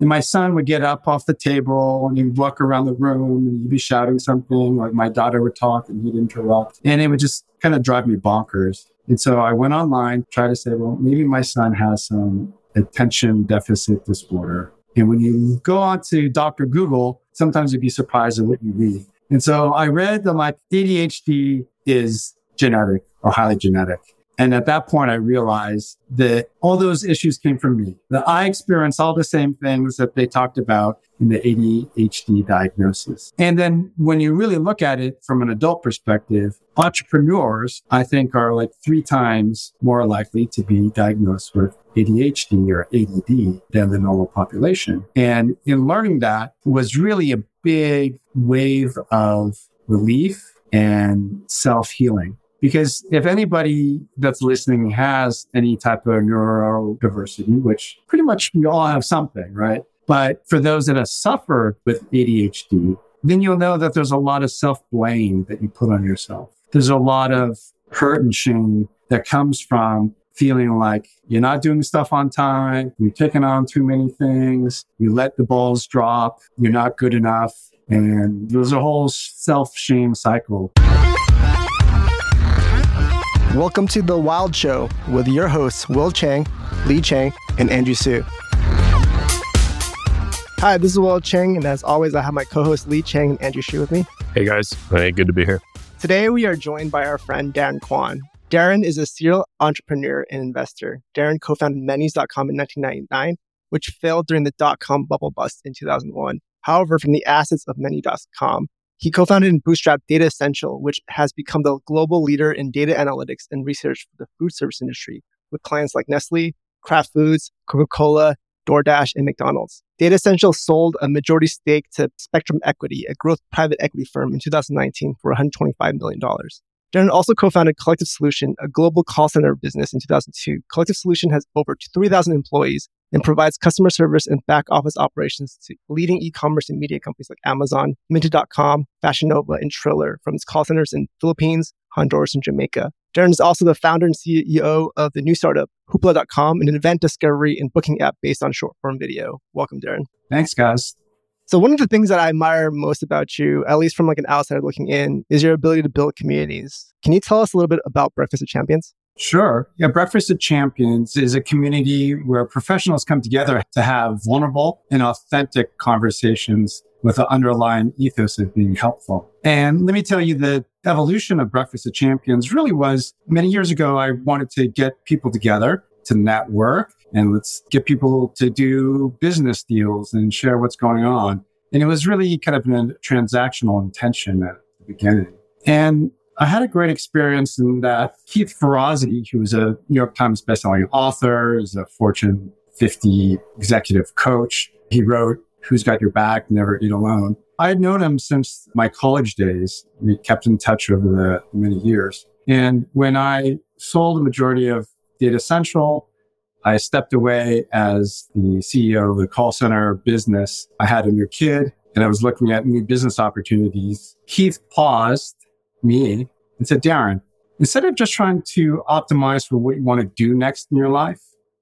And my son would get up off the table and he'd walk around the room and he'd be shouting something, like my daughter would talk and he'd interrupt. And it would just kind of drive me bonkers. And so I went online, tried to say, well, maybe my son has some attention deficit disorder. And when you go on to Dr. Google, sometimes you'd be surprised at what you read. And so I read that my ADHD is genetic or highly genetic. And at that point, I realized that all those issues came from me, that I experienced all the same things that they talked about in the ADHD diagnosis. And then when you really look at it from an adult perspective, entrepreneurs, I think, are like three times more likely to be diagnosed with ADHD or ADD than the normal population. And in learning that was really a big wave of relief and self healing. Because if anybody that's listening has any type of neurodiversity, which pretty much we all have something, right? But for those that have suffered with ADHD, then you'll know that there's a lot of self blame that you put on yourself. There's a lot of hurt and shame that comes from feeling like you're not doing stuff on time, you're taking on too many things, you let the balls drop, you're not good enough. And there's a whole self shame cycle. Welcome to The Wild Show with your hosts, Will Chang, Lee Chang, and Andrew Su. Hi, this is Will Chang, and as always, I have my co hosts Lee Chang and Andrew Shu with me. Hey guys, hey, good to be here. Today, we are joined by our friend Deron Quon. Deron is a serial entrepreneur and investor. Deron co founded Menus.com in 1999, which failed during the dot com bubble bust in 2001. However, from the assets of Menu.com, he co-founded and bootstrapped Datassential, which has become the global leader in data analytics and research for the food service industry with clients like Nestle, Kraft Foods, Coca-Cola, DoorDash, and McDonald's. Datassential sold a majority stake to Spectrum Equity, a growth private equity firm, in 2019 for $125 million. Deron also co-founded Collective Solution, a global call center business in 2002. Collective Solution has over 3,000 employees and provides customer service and back office operations to leading e-commerce and media companies like Amazon, Minted.com, Fashion Nova, and Triller from its call centers in Philippines, Honduras, and Jamaica. Deron is also the founder and CEO of the new startup, Hoopla.com, an event discovery and booking app based on short form video. Welcome, Deron. Thanks, guys. So one of the things that I admire most about you, at least from like an outsider looking in, is your ability to build communities. Can you tell us a little bit about Breakfast of Champions? Sure. Yeah, Breakfast of Champions is a community where professionals come together to have vulnerable and authentic conversations with the underlying ethos of being helpful. And let me tell you, the evolution of Breakfast of Champions really was many years ago. I wanted to get people together to network and let's get people to do business deals and share what's going on. And it was really kind of a transactional intention at the beginning. And I had a great experience in that Keith Ferrazzi, who was a New York Times bestselling author, is a Fortune 50 executive coach. He wrote Who's Got Your Back, Never Eat Alone. I had known him since my college days. We kept in touch over the many years. And when I sold the majority of Datassential, I stepped away as the CEO of the call center business. I had a new kid and I was looking at new business opportunities. Keith paused me and said, Deron, instead of just trying to optimize for what you want to do next in your life,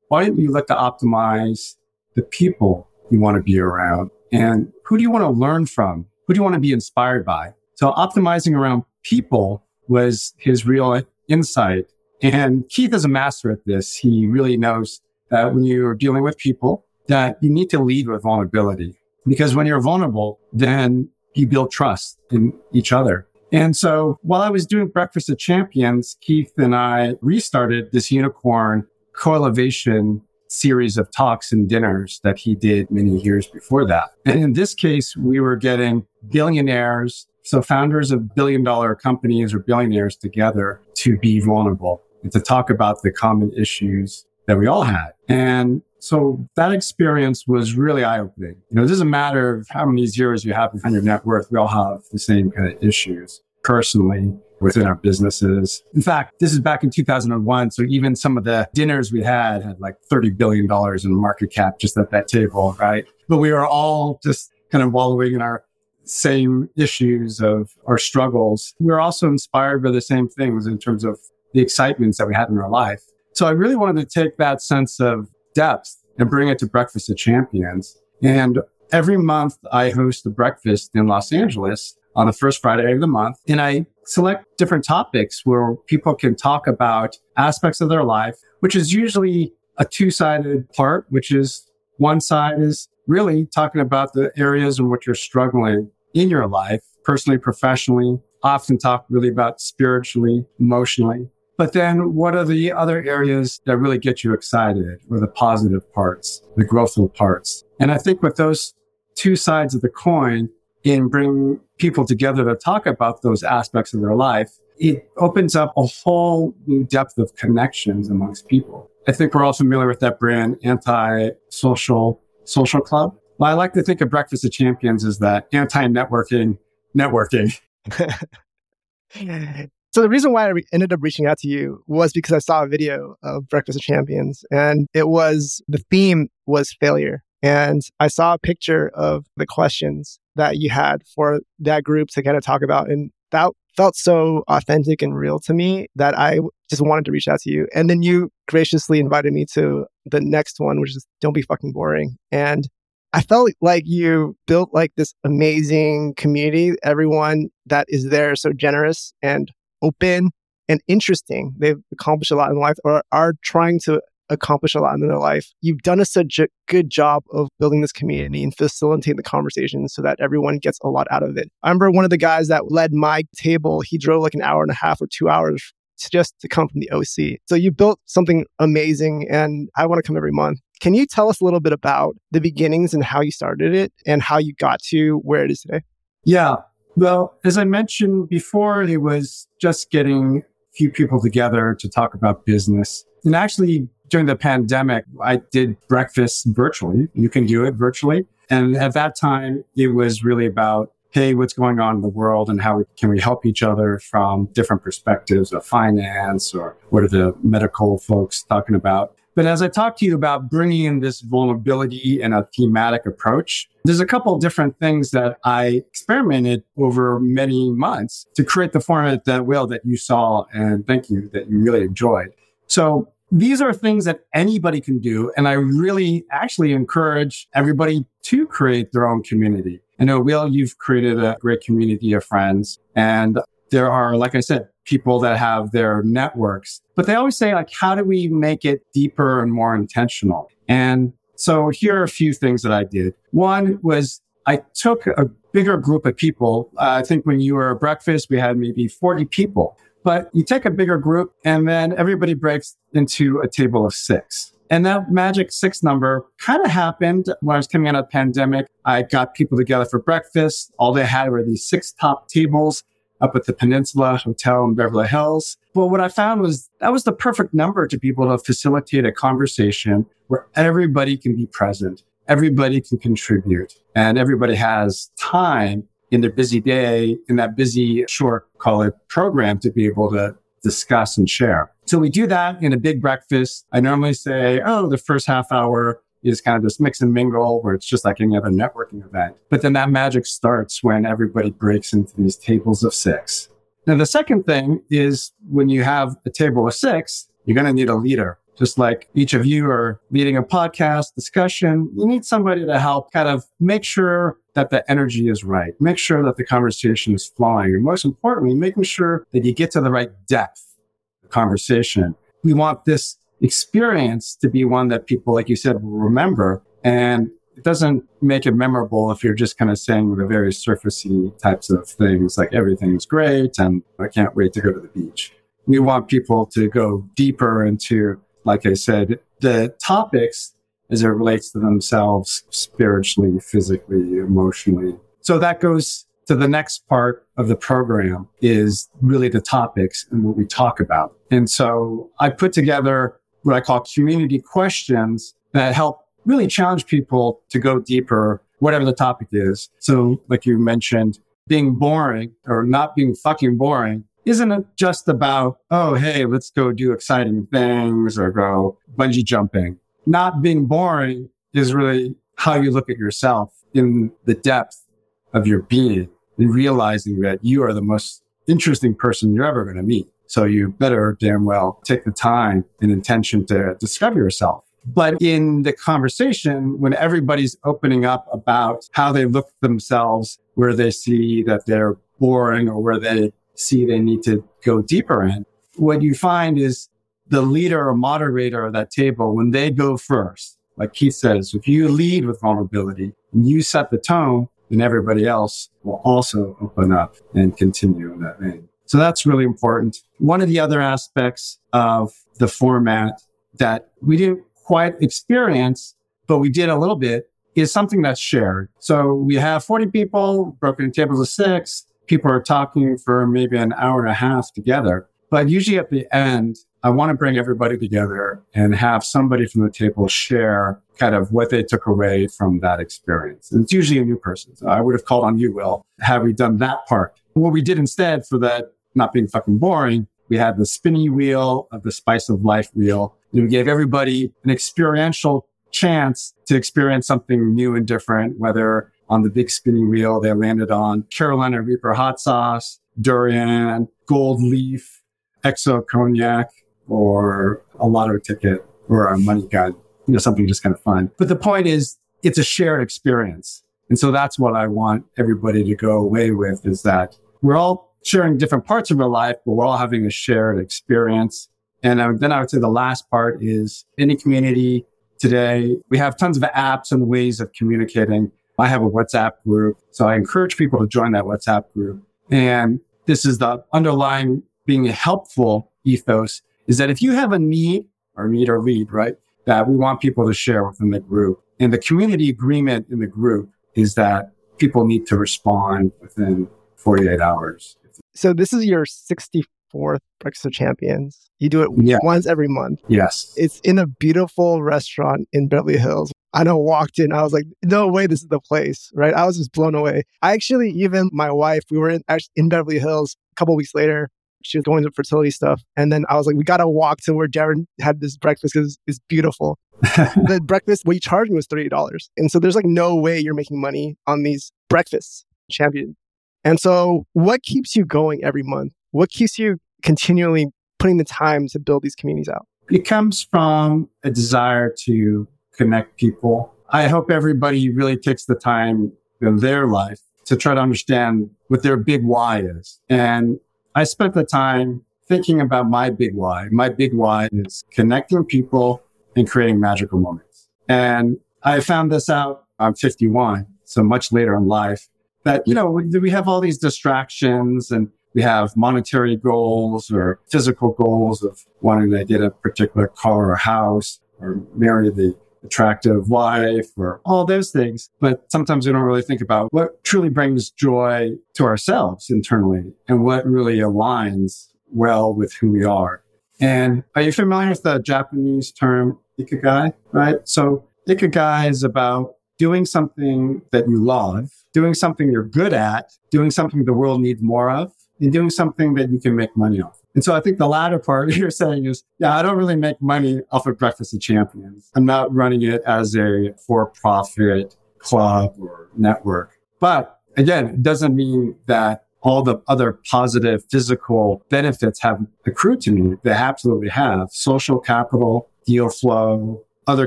why don't you look to optimize the people you want to be around? And who do you want to learn from? Who do you want to be inspired by? So optimizing around people was his real insight and Keith is a master at this. He really knows that when you're dealing with people, that you need to lead with vulnerability because when you're vulnerable, then you build trust in each other. And so while I was doing Breakfast of Champions, Keith and I restarted this unicorn co-elevation series of talks and dinners that he did many years before that. And in this case, we were getting billionaires, so founders of billion dollar companies or billionaires together to be vulnerable and to talk about the common issues that we all had. And so that experience was really eye opening. You know, it doesn't matter how many zeros you have behind your net worth. We all have the same kind of issues personally within our businesses. In fact, this is back in 2001. So even some of the dinners we had had like $30 billion in market cap just at that table, right? But we were all just kind of wallowing in our same issues of our struggles. We we're also inspired by the same things in terms of the excitements that we had in our life. So I really wanted to take that sense of depth and bring it to Breakfast of Champions And every month I host a breakfast in Los Angeles on the first Friday of the month. And I select different topics where people can talk about aspects of their life, which is usually a two sided part, which is one side is really talking about the areas in which you're struggling in your life, personally, professionally, often talk really about spiritually, emotionally. But then what are the other areas that really get you excited or the positive parts, the growthful parts? And I think with those two sides of the coin in bringing people together to talk about those aspects of their life, it opens up a whole new depth of connections amongst people. I think we're all familiar with that brand, anti-social social club. Well, I like to think of Breakfast of Champions as that anti-networking networking. so the reason why I re- ended up reaching out to you was because I saw a video of Breakfast of Champions and it was the theme was failure. And I saw a picture of the questions that you had for that group to kind of talk about. And that felt so authentic and real to me that I just wanted to reach out to you. And then you graciously invited me to the next one, which is Don't Be Fucking Boring. And I felt like you built like this amazing community. Everyone that is there so generous and open and interesting. They've accomplished a lot in life or are trying to accomplish a lot in their life. You've done a such a good job of building this community and facilitating the conversation so that everyone gets a lot out of it. I remember one of the guys that led my table, he drove like an hour and a half or two hours just to come from the OC. So you built something amazing and I want to come every month. Can you tell us a little bit about the beginnings and how you started it and how you got to where it is today? Yeah. Well, as I mentioned before, it was just getting a few people together to talk about business. And actually, during the pandemic, I did breakfast virtually. You can do it virtually. And at that time, it was really about, hey, what's going on in the world and how can we help each other from different perspectives of finance or what are the medical folks talking about? But as I talked to you about bringing in this vulnerability and a thematic approach, there's a couple of different things that I experimented over many months to create the format that will that you saw and thank you that you really enjoyed. So these are things that anybody can do. And I really actually encourage everybody to create their own community. I know, Will, you've created a great community of friends. And there are, like I said, people that have their networks, but they always say, like, how do we make it deeper and more intentional? And so here are a few things that I did. One was I took a bigger group of people. Uh, I think when you were at breakfast, we had maybe 40 people. But you take a bigger group and then everybody breaks into a table of six. And that magic six number kind of happened when I was coming out of the pandemic. I got people together for breakfast. All they had were these six top tables up at the Peninsula Hotel in Beverly Hills. But what I found was that was the perfect number to be able to facilitate a conversation where everybody can be present, everybody can contribute, and everybody has time in their busy day, in that busy short, call it program to be able to discuss and share. So we do that in a big breakfast. I normally say, oh, the first half hour is kind of this mix and mingle where it's just like any other networking event. But then that magic starts when everybody breaks into these tables of six. Now, the second thing is when you have a table of six, you're going to need a leader. Just like each of you are leading a podcast discussion, you need somebody to help kind of make sure that the energy is right, make sure that the conversation is flowing, and most importantly, making sure that you get to the right depth of conversation. We want this experience to be one that people, like you said, will remember. And it doesn't make it memorable if you're just kind of saying the very surfacey types of things like everything's great and I can't wait to go to the beach. We want people to go deeper into like I said, the topics as it relates to themselves spiritually, physically, emotionally. So that goes to the next part of the program is really the topics and what we talk about. And so I put together what I call community questions that help really challenge people to go deeper, whatever the topic is. So like you mentioned, being boring or not being fucking boring isn't just about, oh, hey, let's go do exciting things or go bungee jumping? Not being boring is really how you look at yourself in the depth of your being and realizing that you are the most interesting person you're ever going to meet. So you better damn well take the time and intention to discover yourself. But in the conversation, when everybody's opening up about how they look themselves, where they see that they're boring or where they see they need to go deeper in, what you find is the leader or moderator of that table, when they go first, like Keith says, if you lead with vulnerability and you set the tone, then everybody else will also open up and continue in that vein. So that's really important. One of the other aspects of the format that we didn't quite experience, but we did a little bit is something that's shared. So we have 40 people broken in tables of six. People are talking for maybe an hour and a half together. But usually at the end, I want to bring everybody together and have somebody from the table share kind of what they took away from that experience. And it's usually a new person. So I would have called on you, Will, have we done that part. What we did instead for that not being fucking boring, we had the spinny wheel of the spice of life wheel. And we gave everybody an experiential chance to experience something new and different, whether on the big spinny wheel they landed on Carolina Reaper hot sauce, durian, gold leaf, XO cognac, or a lotto ticket or a money gun, you know, something just kind of fun. But the point is it's a shared experience. And so that's what I want everybody to go away with is that we're all sharing different parts of our life, but we're all having a shared experience. And uh, then I would say the last part is any community today, we have tons of apps and ways of communicating. I have a WhatsApp group. So I encourage people to join that WhatsApp group. And this is the underlying being helpful ethos is that if you have a need or need or lead, right, that we want people to share within the group. And the community agreement in the group is that people need to respond within 48 hours. So this is your 64th Breakfast of Champions. You do it yeah. once every month. Yes. It's in a beautiful restaurant in Beverly Hills. I know walked in, I was like, no way, this is the place, right? I was just blown away. I actually, even my wife, we were in, actually in Beverly Hills a couple weeks later. She was going to fertility stuff. And then I was like, we got to walk to where Deron had this breakfast because it's beautiful. the breakfast, what you charged me was $30. And so there's like no way you're making money on these breakfasts, champion. And so, what keeps you going every month? What keeps you continually putting the time to build these communities out? It comes from a desire to connect people. I hope everybody really takes the time in their life to try to understand what their big why is. And I spent the time thinking about my big why. My big why is connecting people and creating magical moments. And I found this out. I'm 51, so much later in life that, you know, we have all these distractions and we have monetary goals or physical goals of wanting to get a particular car or house or marry the attractive wife or all those things. But sometimes we don't really think about what truly brings joy to ourselves internally and what really aligns well with who we are. And are you familiar with the Japanese term ikigai? Right. So ikigai is about doing something that you love, doing something you're good at, doing something the world needs more of, and doing something that you can make money off. And so I think the latter part you're saying is, yeah, I don't really make money off of Breakfast of Champions. I'm not running it as a for profit club or network. But again, it doesn't mean that all the other positive physical benefits have accrued to me. They absolutely have social capital, deal flow, other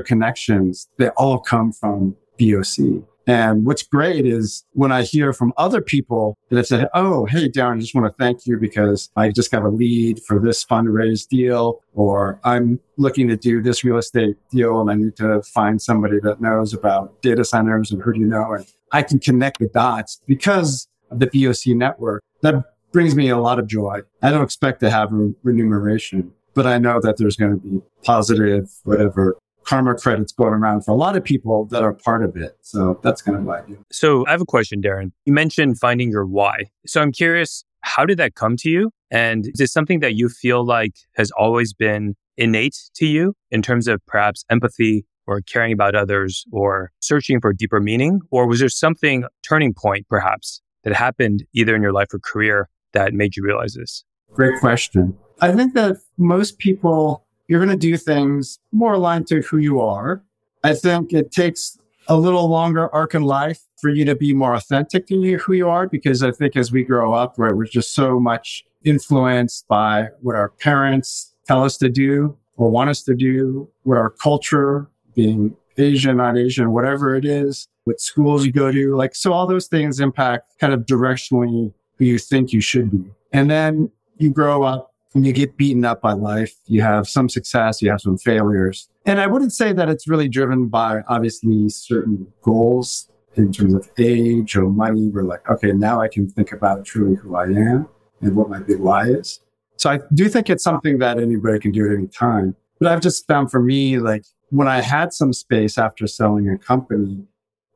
connections. They all come from BOC. And what's great is when I hear from other people that have said, Oh, hey, Deron, I just want to thank you because I just got a lead for this fundraise deal, or I'm looking to do this real estate deal and I need to find somebody that knows about data centers and who do you know? And I can connect the dots because of the BOC network. That brings me a lot of joy. I don't expect to have remuneration, but I know that there's going to be positive, whatever karma credits going around for a lot of people that are part of it. So that's kind of what I do. So I have a question, Deron. You mentioned finding your why. So I'm curious, how did that come to you? And is it something that you feel like has always been innate to you in terms of perhaps empathy or caring about others or searching for deeper meaning? Or was there something turning point perhaps that happened either in your life or career that made you realize this? Great question. I think that most people you're going to do things more aligned to who you are. I think it takes a little longer arc in life for you to be more authentic to you, who you are, because I think as we grow up, right, we're just so much influenced by what our parents tell us to do or want us to do, what our culture being Asian, not Asian, whatever it is, what schools you go to. Like, so all those things impact kind of directionally who you think you should be. And then you grow up you get beaten up by life. You have some success, you have some failures. And I wouldn't say that it's really driven by obviously certain goals in terms of age or money. We're like, okay, now I can think about truly who I am and what my big why is. So I do think it's something that anybody can do at any time. But I've just found for me, like when I had some space after selling a company,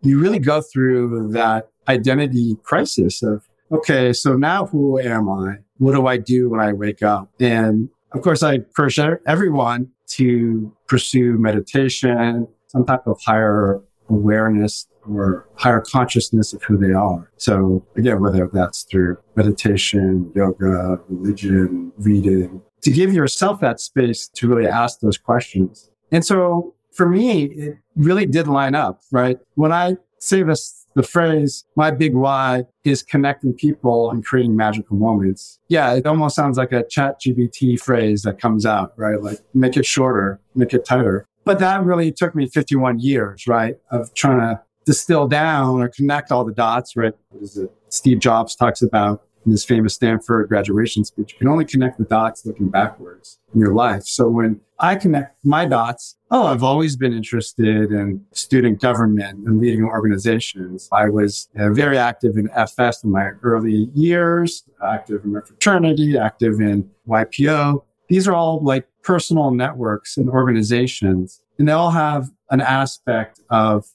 you really go through that identity crisis of, okay, so now who am I? What do I do when I wake up? And of course, I encourage everyone to pursue meditation, some type of higher awareness or higher consciousness of who they are. So again, whether that's through meditation, yoga, religion, reading, to give yourself that space to really ask those questions. And so for me, it really did line up, right? When I say this, the phrase, my big why is connecting people and creating magical moments. Yeah, it almost sounds like a ChatGPT phrase that comes out, right? Like make it shorter, make it tighter. But that really took me 51 years, right? Of trying to distill down or connect all the dots, right? What is it? Steve Jobs talks about in his famous Stanford graduation speech. You can only connect the dots looking backwards in your life. So when I connect my dots, oh, I've always been interested in student government and leading organizations. I was uh, very active in FF in my early years, active in my fraternity, active in YPO. These are all like personal networks and organizations, and they all have an aspect of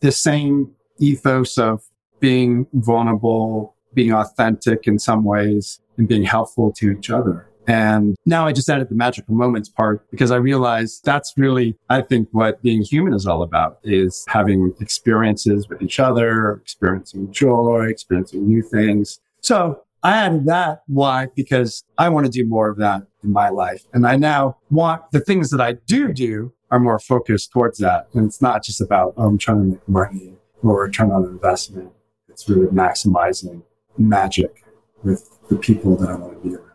the same ethos of being vulnerable, being authentic in some ways and being helpful to each other. And now I just added the magical moments part because I realized that's really, I think what being human is all about is having experiences with each other, experiencing joy, experiencing new things. So I added that. Why? Because I want to do more of that in my life. And I now want the things that I do do are more focused towards that. And it's not just about, oh, I'm trying to make money or return on investment. It's really maximizing magic with the people that I want to be around.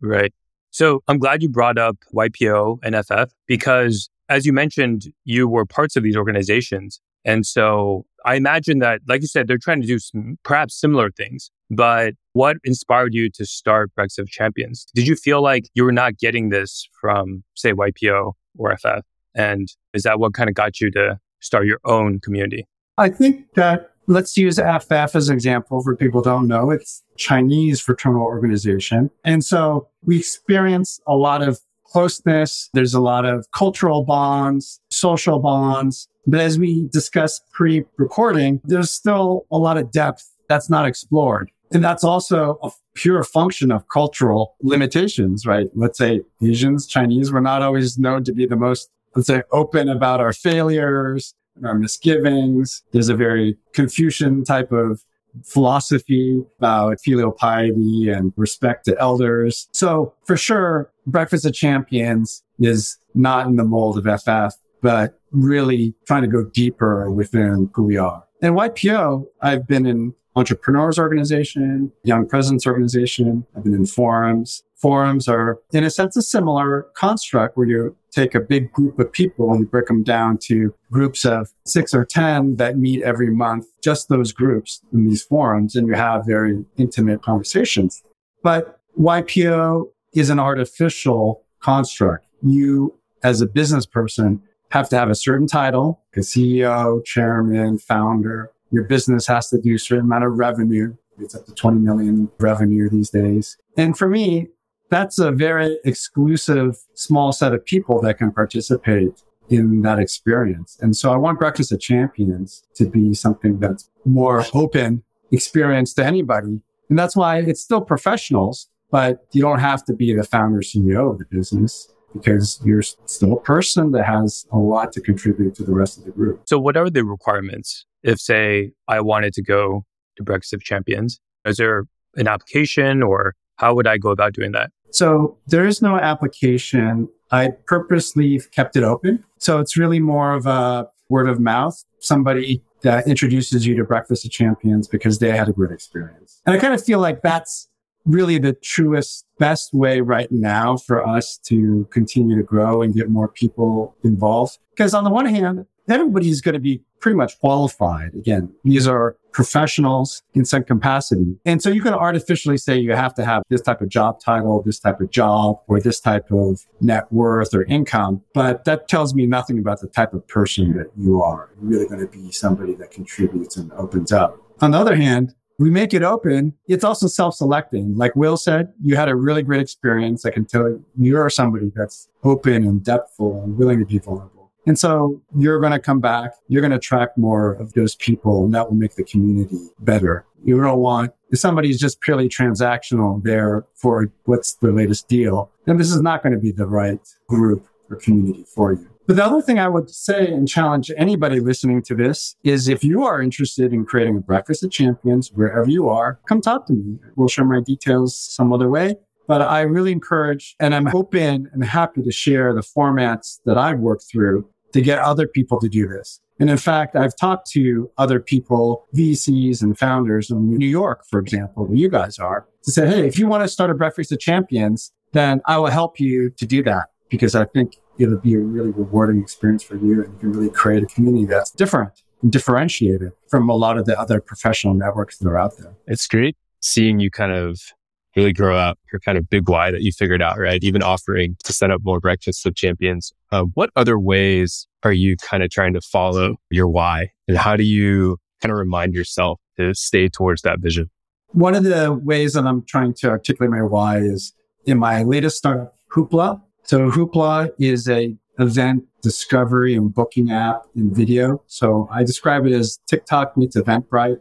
Right. So I'm glad you brought up YPO and FF because, as you mentioned, you were parts of these organizations. And so I imagine that, like you said, they're trying to do some, perhaps similar things. But what inspired you to start Breakfast of Champions? Did you feel like you were not getting this from, say, YPO or FF? And is that what kind of got you to start your own community? I think that Let's use FF as an example for people don't know. It's Chinese fraternal organization. And so we experience a lot of closeness. There's a lot of cultural bonds, social bonds. But as we discussed pre-recording, there's still a lot of depth that's not explored. And that's also a pure function of cultural limitations, right? Let's say Asians, Chinese, we're not always known to be the most, let's say, open about our failures our misgivings. There's a very Confucian type of philosophy about filial piety and respect to elders. So for sure, Breakfast of Champions is not in the mold of FF, but really trying to go deeper within who we are. And YPO, I've been in entrepreneurs organization, young presidents organization. I've been in forums. Forums are in a sense a similar construct where you take a big group of people and you break them down to groups of six or 10 that meet every month, just those groups in these forums, and you have very intimate conversations. But YPO is an artificial construct. You, as a business person, have to have a certain title, a CEO, chairman, founder. Your business has to do a certain amount of revenue. It's up to 20 million revenue these days. And for me, that's a very exclusive small set of people that can participate in that experience. And so I want Breakfast of Champions to be something that's more open experience to anybody. And that's why it's still professionals, but you don't have to be the founder CEO of the business because you're still a person that has a lot to contribute to the rest of the group. So what are the requirements if say I wanted to go to Breakfast of Champions? Is there an application or how would I go about doing that? So there is no application. I purposely kept it open. So it's really more of a word of mouth. Somebody that introduces you to Breakfast of Champions because they had a great experience. And I kind of feel like that's really the truest, best way right now for us to continue to grow and get more people involved. Because on the one hand, everybody's going to be pretty much qualified. Again, these are professionals in some capacity. And so you can artificially say you have to have this type of job title, this type of job, or this type of net worth or income. But that tells me nothing about the type of person that you are. You're really going to be somebody that contributes and opens up. On the other hand, we make it open. It's also self-selecting. Like Will said, you had a really great experience. I can tell you, you're somebody that's open and depthful and willing to be vulnerable. And so you're going to come back. You're going to attract more of those people and that will make the community better. You don't want if somebody's just purely transactional there for what's the latest deal, then this is not going to be the right group or community for you. But the other thing I would say and challenge anybody listening to this is if you are interested in creating a breakfast of champions wherever you are, come talk to me. We'll share my details some other way. But I really encourage and I'm open and happy to share the formats that I've worked through to get other people to do this. And in fact, I've talked to other people, VCs and founders in New York, for example, where you guys are, to say, Hey, if you want to start a breakfast of champions, then I will help you to do that because I think it'll be a really rewarding experience for you and you can really create a community that's different and differentiated from a lot of the other professional networks that are out there. It's great seeing you kind of really grow up your kind of big why that you figured out, right? Even offering to set up more breakfasts of champions. Uh, what other ways are you kind of trying to follow your why? And how do you kind of remind yourself to stay towards that vision? One of the ways that I'm trying to articulate my why is in my latest startup, Hoopla. So Hoopla is a event discovery and booking app in video. So I describe it as TikTok meets Eventbrite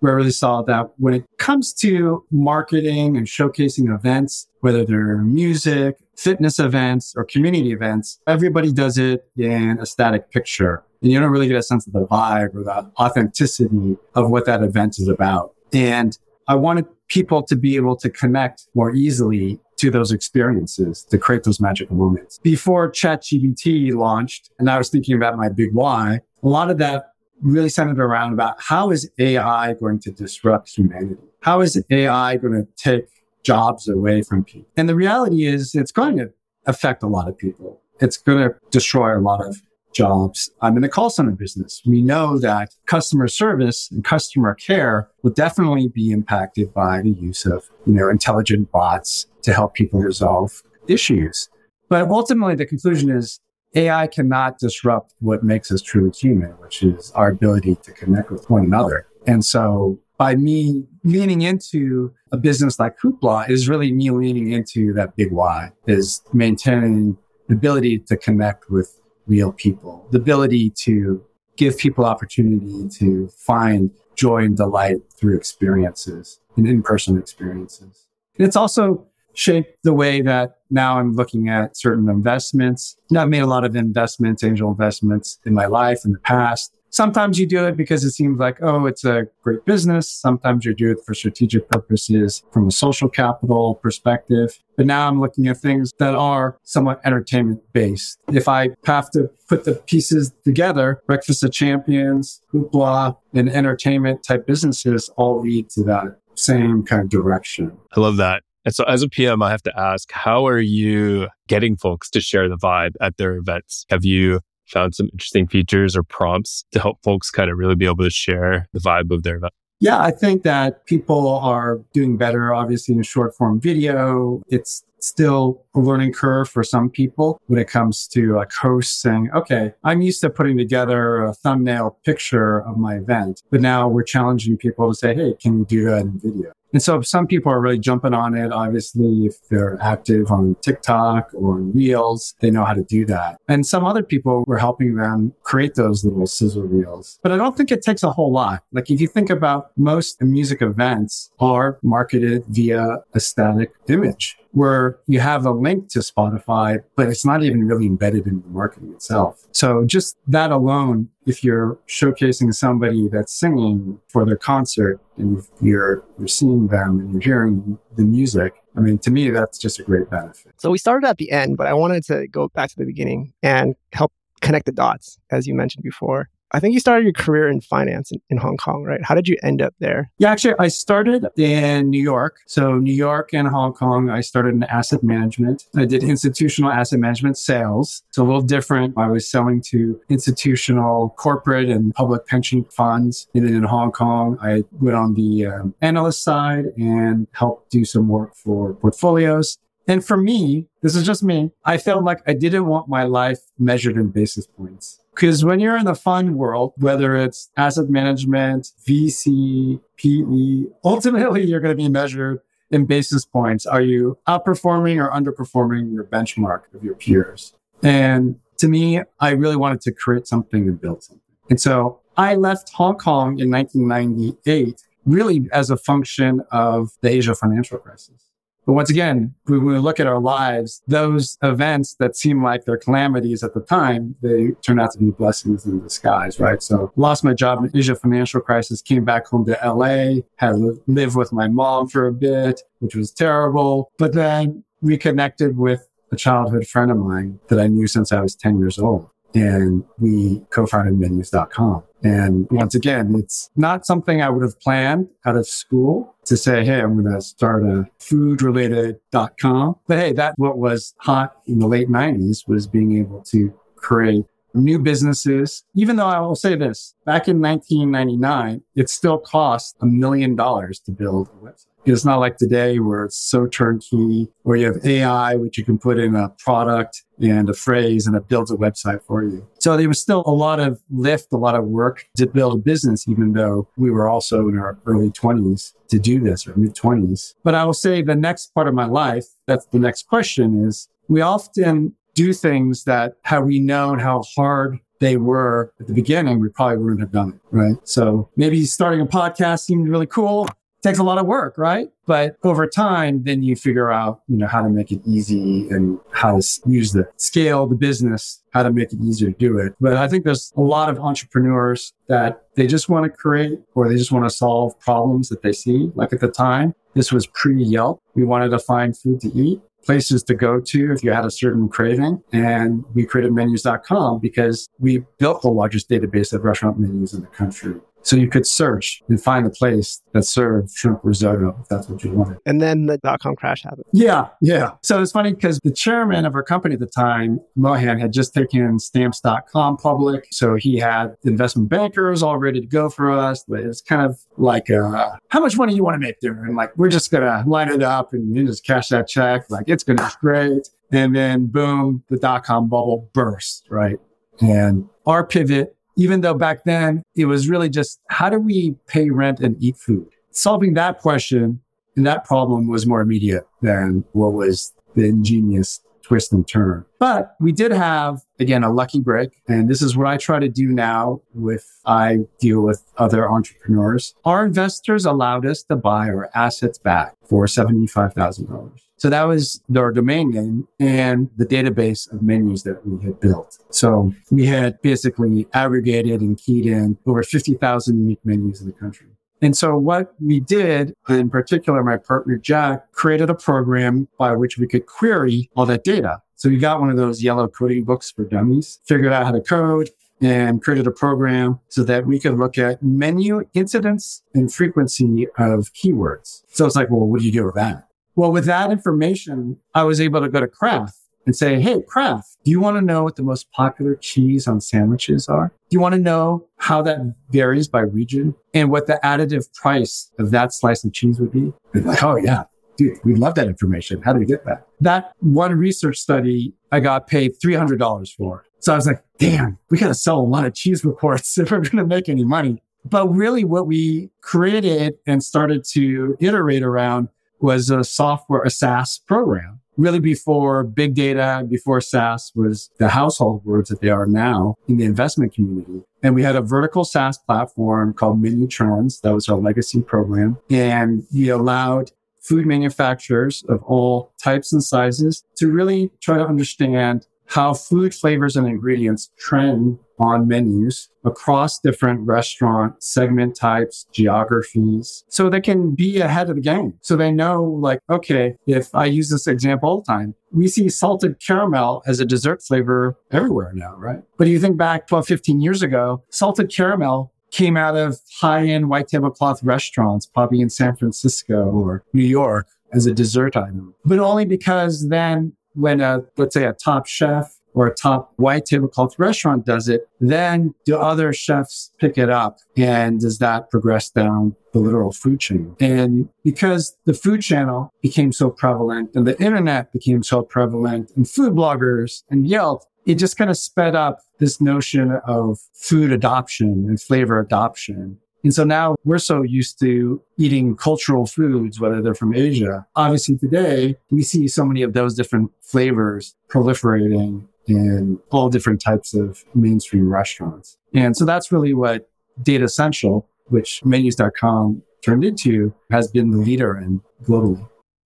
where I really saw that when it comes to marketing and showcasing events, whether they're music, fitness events, or community events, everybody does it in a static picture. And you don't really get a sense of the vibe or the authenticity of what that event is about. And I wanted people to be able to connect more easily to those experiences to create those magical moments. Before ChatGPT launched, and I was thinking about my big why, a lot of that really centered around about how is AI going to disrupt humanity? How is AI going to take jobs away from people? And the reality is it's going to affect a lot of people. It's going to destroy a lot of jobs. I'm in the call center business. We know that customer service and customer care will definitely be impacted by the use of, you know, intelligent bots to help people resolve issues. But ultimately the conclusion is AI cannot disrupt what makes us truly human, which is our ability to connect with one another. And so by me leaning into a business like Hoopla is really me leaning into that big why is maintaining the ability to connect with real people, the ability to give people opportunity to find joy and delight through experiences and in-person experiences. And it's also shaped the way that now I'm looking at certain investments. Now, I've made a lot of investments, angel investments in my life in the past. Sometimes you do it because it seems like, oh, it's a great business. Sometimes you do it for strategic purposes from a social capital perspective. But now I'm looking at things that are somewhat entertainment based. If I have to put the pieces together, Breakfast of Champions, Hoopla, and entertainment type businesses all lead to that same kind of direction. I love that. And so as a PM, I have to ask, how are you getting folks to share the vibe at their events? Have you found some interesting features or prompts to help folks kind of really be able to share the vibe of their event? Yeah, I think that people are doing better, obviously, in short form video. It's still a learning curve for some people when it comes to like hosts saying, okay, I'm used to putting together a thumbnail picture of my event, but now we're challenging people to say, hey, can you do that in video? And so some people are really jumping on it. Obviously, if they're active on TikTok or Reels, they know how to do that. And some other people were helping them create those little sizzle reels. But I don't think it takes a whole lot. Like if you think about most music events are marketed via a static image where you have a link to Spotify, but it's not even really embedded in the marketing itself. So just that alone, if you're showcasing somebody that's singing for their concert and you're, you're seeing them and you're hearing the music, I mean, to me, that's just a great benefit. So we started at the end, but I wanted to go back to the beginning and help connect the dots, as you mentioned before. I think you started your career in finance in, in, Hong Kong, right? How did you end up there? Yeah, actually, I started in New York. So, New York and Hong Kong, I started in asset management. I did institutional asset management sales. It's a little different. I was selling to institutional, corporate, and public pension funds. And then in Hong Kong, I went on the um, analyst side and helped do some work for portfolios. And for me, this is just me. I felt like I didn't want my life measured in basis points. Because when you're in the fund world, whether it's asset management, VC, PE, ultimately you're going to be measured in basis points. Are you outperforming or underperforming your benchmark of your peers? And to me, I really wanted to create something and build something. And so I left Hong Kong in 1998, really as a function of the Asia financial crisis. But once again, when we look at our lives, those events that seem like they're calamities at the time, they turn out to be blessings in disguise, right? So lost my job in Asia financial crisis, came back home to LA, had to live with my mom for a bit, which was terrible. But then reconnected with a childhood friend of mine that I knew since I was 10 years old and we co-founded menus.com. And once again, it's not something I would have planned out of school to say, Hey, I'm going to start a food related com. But hey, that's what was hot in the late nineties was being able to create new businesses. Even though I will say this, back in 1999, it still cost a million dollars to build a website. It's not like today where it's so turnkey, where you have AI, which you can put in a product and a phrase and it builds a website for you. So there was still a lot of lift, a lot of work to build a business, even though we were also in our early 20s to do this or mid 20s. But I will say the next part of my life, that's the next question is we often do things that had we known how hard they were at the beginning, we probably wouldn't have done it. Right. So maybe starting a podcast seemed really cool takes a lot of work, right? But over time, then you figure out, you know, how to make it easy and how to use the scale, the business, how to make it easier to do it. But I think there's a lot of entrepreneurs that they just want to create or they just want to solve problems that they see. Like at the time, this was pre Yelp. We wanted to find food to eat places to go to if you had a certain craving. And we created menus.com because we built the largest database of restaurant menus in the country. So you could search and find a place that served shrimp risotto if that's what you wanted. And then the dot com crash happened. Yeah, yeah. So it's funny because the chairman of our company at the time, Mohan, had just taken stamps.com public. So he had investment bankers all ready to go for us. But it's kind of like, uh, how much money you want to make there? And like, we're just going to line it up and you just cash that check. Like, it's going to be great. And then boom, the dot com bubble burst, right? And our pivot even though back then it was really just how do we pay rent and eat food? Solving that question and that problem was more immediate than what was the ingenious twist and turn. But we did have, again, a lucky break. And this is what I try to do now with I deal with other entrepreneurs. Our investors allowed us to buy our assets back for $75,000. So that was our domain name and the database of menus that we had built. So we had basically aggregated and keyed in over 50,000 unique menus in the country. And so what we did, in particular, my partner Jack created a program by which we could query all that data. So we got one of those yellow coding books for dummies, figured out how to code and created a program so that we could look at menu incidence and frequency of keywords. So it's like, well, what do you do with that? Well, with that information, I was able to go to Kraft and say, Hey, Kraft, do you want to know what the most popular cheese on sandwiches are? Do you want to know how that varies by region and what the additive price of that slice of cheese would be? They're like, Oh yeah, dude, we love that information. How do we get that? That one research study I got paid $300 for. So I was like, damn, we got to sell a lot of cheese reports if we're going to make any money. But really what we created and started to iterate around was a software, a SaaS program. Really before big data, before SaaS was the household words that they are now in the investment community. And we had a vertical SaaS platform called Menu Trends. That was our legacy program. And we allowed food manufacturers of all types and sizes to really try to understand how food flavors and ingredients trend on menus across different restaurant segment types, geographies, so they can be ahead of the game. So they know, like, okay, if I use this example all the time, we see salted caramel as a dessert flavor everywhere now, right? But if you think back 12, 15 years ago, salted caramel came out of high end white tablecloth restaurants, probably in San Francisco or New York as a dessert item, but only because then when a, let's say a top chef or a top white tablecloth restaurant does it, then do other chefs pick it up? And does that progress down the literal food chain? And because the food channel became so prevalent and the internet became so prevalent and food bloggers and Yelp, it just kind of sped up this notion of food adoption and flavor adoption. And so now we're so used to eating cultural foods, whether they're from Asia. Obviously today we see so many of those different flavors proliferating in all different types of mainstream restaurants. And so that's really what Datassential, which menus.com turned into, has been the leader in globally.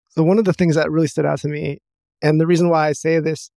So one of the things that really stood out to me, and the reason why I say this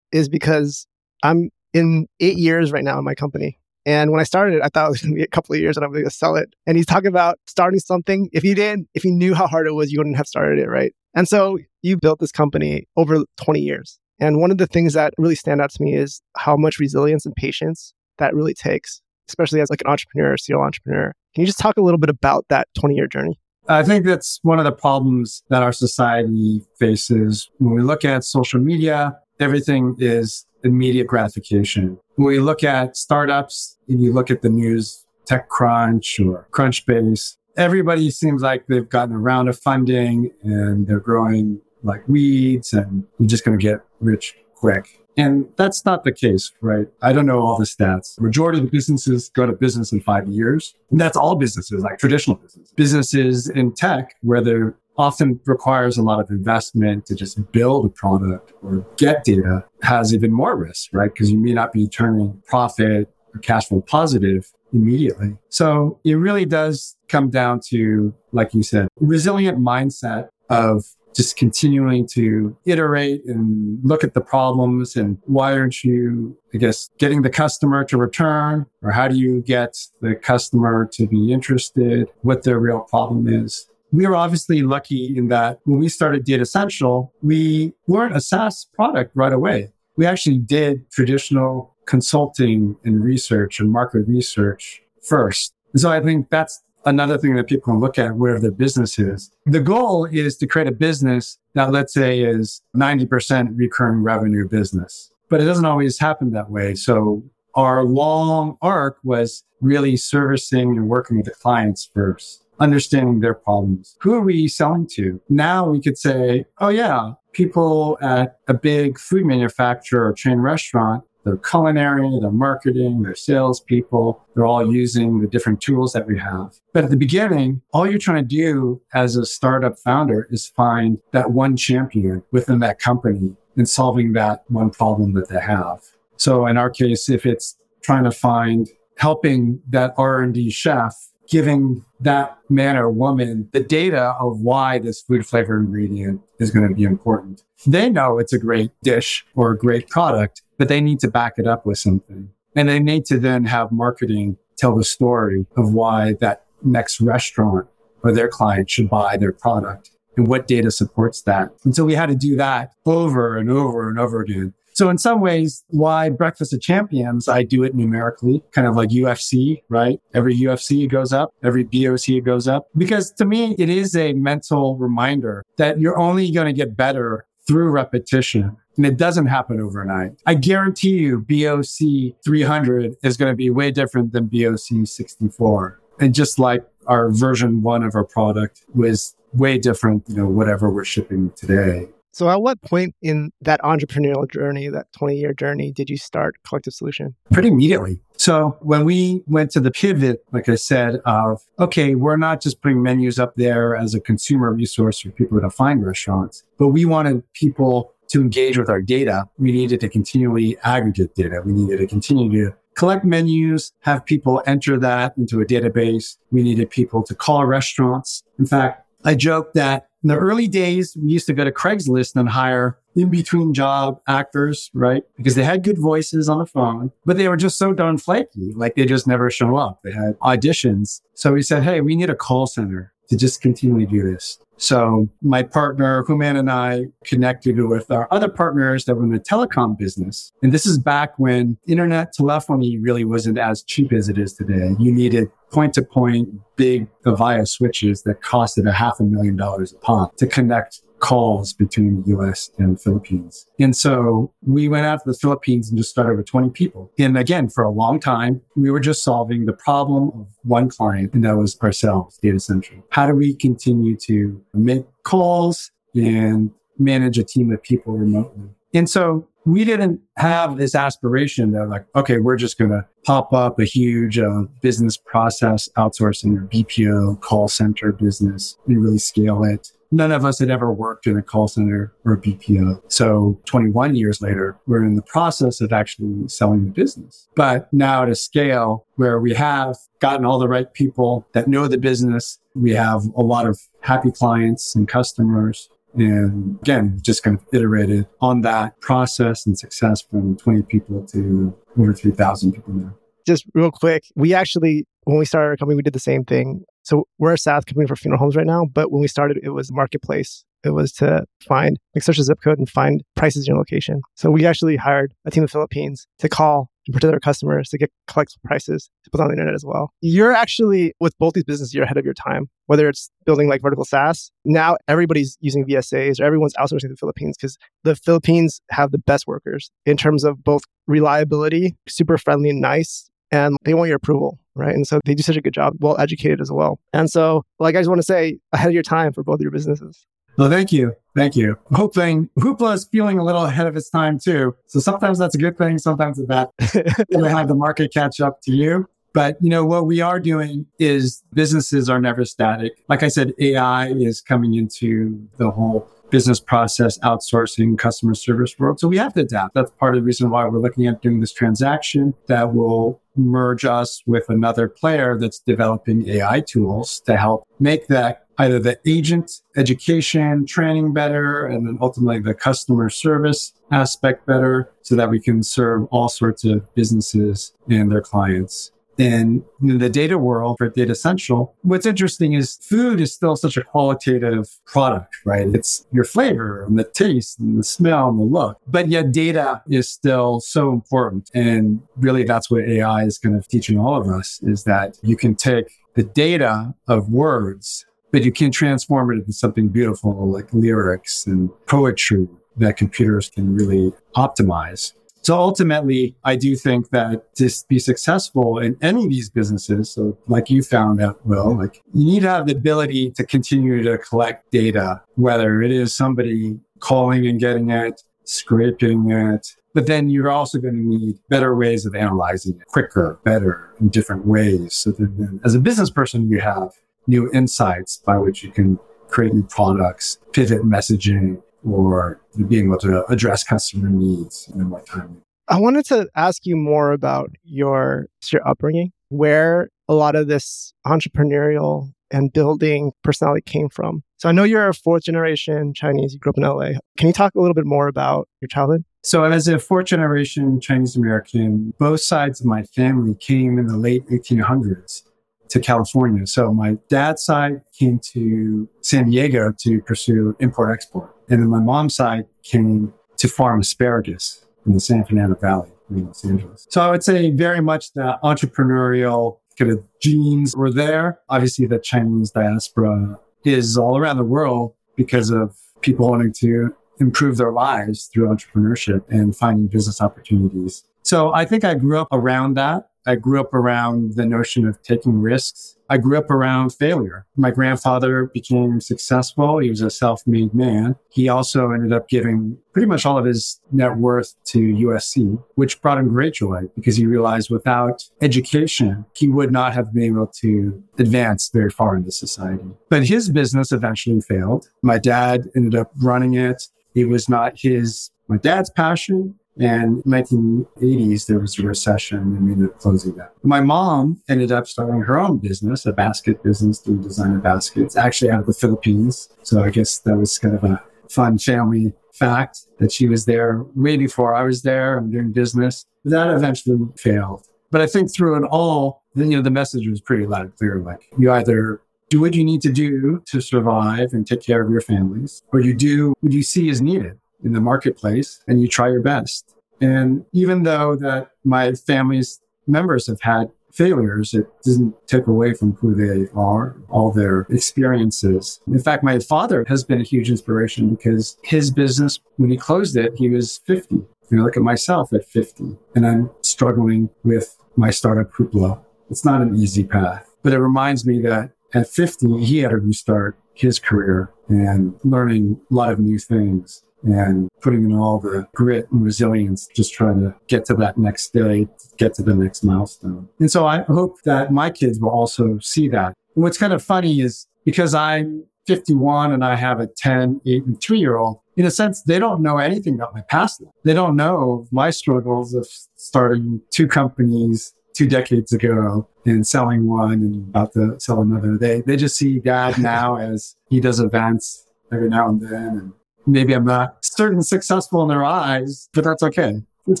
is because I'm in eight years right now in my company. And when I started it, I thought it was going to be a couple of years and I'm going to sell it. And he's talking about starting something. If you did, if you knew how hard it was, you wouldn't have started it, right? And so you built this company over 20 years. And one of the things that really stand out to me is how much resilience and patience that really takes, especially as like an entrepreneur, a serial entrepreneur. Can you just talk a little bit about that 20 year journey? I think that's one of the problems that our society faces. When we look at social media, everything is immediate gratification. When we look at startups and you look at the news, TechCrunch or Crunchbase, everybody seems like they've gotten a round of funding and they're growing like weeds and you're just going to get rich quick. And that's not the case, right? I don't know all the stats. Majority of the businesses go to business in five years. And that's all businesses, like traditional business. Businesses in tech, where there often requires a lot of investment to just build a product or get data, has even more risk, right? Because you may not be turning profit or cash flow positive immediately. So it really does come down to, like you said, resilient mindset of just continuing to iterate and look at the problems and why aren't you, I guess, getting the customer to return or how do you get the customer to be interested, what their real problem is. We were obviously lucky in that when we started Datassential, we weren't a SaaS product right away. We actually did traditional consulting and research and market research first. And so I think that's another thing that people can look at where their business is. The goal is to create a business that let's say is 90% recurring revenue business, but it doesn't always happen that way. So our long arc was really servicing and working with the clients first, understanding their problems. Who are we selling to? Now we could say, oh yeah, people at a big food manufacturer or chain restaurant they're culinary, they're marketing, their salespeople. They're all using the different tools that we have. But at the beginning, all you're trying to do as a startup founder is find that one champion within that company and solving that one problem that they have. So in our case, if it's trying to find helping that R&D chef giving that man or woman the data of why this food flavor ingredient is going to be important. They know it's a great dish or a great product, but they need to back it up with something. And they need to then have marketing tell the story of why that next restaurant or their client should buy their product and what data supports that. And so we had to do that over and over and over again. So in some ways, why Breakfast of Champions, I do it numerically, kind of like UFC, right? Every UFC goes up, every BOC goes up. Because to me, it is a mental reminder that you're only going to get better through repetition. And it doesn't happen overnight. I guarantee you BOC 300 is going to be way different than BOC 64. And just like our version one of our product was way different, you know, whatever we're shipping today. So, at what point in that entrepreneurial journey, that 20 year journey, did you start Collective Solution? Pretty immediately. So, when we went to the pivot, like I said, of, okay, we're not just putting menus up there as a consumer resource for people to find restaurants, but we wanted people to engage with our data. We needed to continually aggregate data. We needed to continue to collect menus, have people enter that into a database. We needed people to call restaurants. In fact, I joke that in the early days, we used to go to Craigslist and hire in between job actors, right? Because they had good voices on the phone, but they were just so darn flaky. Like they just never show up. They had auditions. So we said, Hey, we need a call center to just continually do this. So my partner, Human and I connected with our other partners that were in the telecom business. And this is back when internet telephony really wasn't as cheap as it is today. You needed point to point big Avaya switches that costed a half a million dollars a pop to connect calls between the US and the Philippines. And so we went out to the Philippines and just started with 20 people. And again, for a long time, we were just solving the problem of one client, and that was ourselves, Datassential. How do we continue to make calls and manage a team of people remotely? And so we didn't have this aspiration that like, okay, we're just going to pop up a huge uh, business process outsourcing or BPO call center business and really scale it. None of us had ever worked in a call center or a BPO. So 21 years later, we're in the process of actually selling the business. But now at a scale where we have gotten all the right people that know the business, we have a lot of happy clients and customers. And again, just kind of iterated on that process and success from 20 people to over 3,000 people now. Just real quick, we actually, when we started our company, we did the same thing. So we're a SaaS company for funeral homes right now, but when we started, it was marketplace. It was to find, like, search a zip code and find prices in your location. So we actually hired a team of Philippines to call and our customers to get collect prices to put on the internet as well. You're actually with both these businesses, you're ahead of your time. Whether it's building like vertical SaaS, now everybody's using VSAs or everyone's outsourcing to the Philippines because the Philippines have the best workers in terms of both reliability, super friendly and nice, and they want your approval, right? And so they do such a good job, well educated as well. And so, like, I just want to say, ahead of your time for both of your businesses. Well, thank you. Thank you. Hoping Hoopla is feeling a little ahead of its time too. So sometimes that's a good thing. Sometimes it's bad. you have the market catch up to you. But you know what we are doing is businesses are never static. Like I said, AI is coming into the whole business process outsourcing customer service world. So we have to adapt. That's part of the reason why we're looking at doing this transaction that will merge us with another player that's developing AI tools to help make that either the agent education training better and then ultimately the customer service aspect better so that we can serve all sorts of businesses and their clients. In the data world for Datassential, what's interesting is food is still such a qualitative product, right? It's your flavor and the taste and the smell and the look. But yet data is still so important. And really that's what AI is kind of teaching all of us is that you can take the data of words but you can transform it into something beautiful like lyrics and poetry that computers can really optimize. So ultimately, I do think that to be successful in any of these businesses, so like you found out, Will, like you need to have the ability to continue to collect data, whether it is somebody calling and getting it, scraping it, but then you're also going to need better ways of analyzing it, quicker, better, in different ways. So that then as a business person, you have new insights by which you can create new products, pivot messaging, or being able to address customer needs in a more timely. I wanted to ask you more about your your upbringing, where a lot of this entrepreneurial and building personality came from. So I know you're a fourth generation Chinese. You grew up in LA. Can you talk a little bit more about your childhood? So as a fourth generation Chinese American, both sides of my family came in the late 1800s to California. So my dad's side came to San Diego to pursue import export. And then my mom's side came to farm asparagus in the San Fernando Valley in Los Angeles. So I would say very much the entrepreneurial kind of genes were there. Obviously the Chinese diaspora is all around the world because of people wanting to improve their lives through entrepreneurship and finding business opportunities. So I think I grew up around that. I grew up around the notion of taking risks. I grew up around failure. My grandfather became successful. He was a self-made man. He also ended up giving pretty much all of his net worth to USC, which brought him great joy because he realized without education, he would not have been able to advance very far in the society. But his business eventually failed. My dad ended up running it. It was not his, my dad's passion. And 1980s, there was a recession and we ended up closing that. My mom ended up starting her own business, a basket business doing designer baskets, actually out of the Philippines. So I guess that was kind of a fun family fact that she was there way before I was there. I'm doing business. That eventually failed. But I think through it all, then, you know, the message was pretty loud and clear. Like you either do what you need to do to survive and take care of your families, or you do what you see is needed in the marketplace and you try your best. And even though that my family's members have had failures, it doesn't take away from who they are, all their experiences. In fact, my father has been a huge inspiration because his business, when he closed it, he was 50. You know, look at myself at 50 and I'm struggling with my startup Hoopla. It's not an easy path, but it reminds me that at 50, he had to restart his career and learning a lot of new things and putting in all the grit and resilience, just trying to get to that next day, get to the next milestone. And so I hope that my kids will also see that. And what's kind of funny is because I'm 51 and I have a 10, 8, and 3 year old, in a sense, they don't know anything about my past life. They don't know my struggles of starting two companies two decades ago and selling one and about to sell another. They, they just see dad now as he does events every now and then and maybe I'm not certain successful in their eyes, but that's okay. It's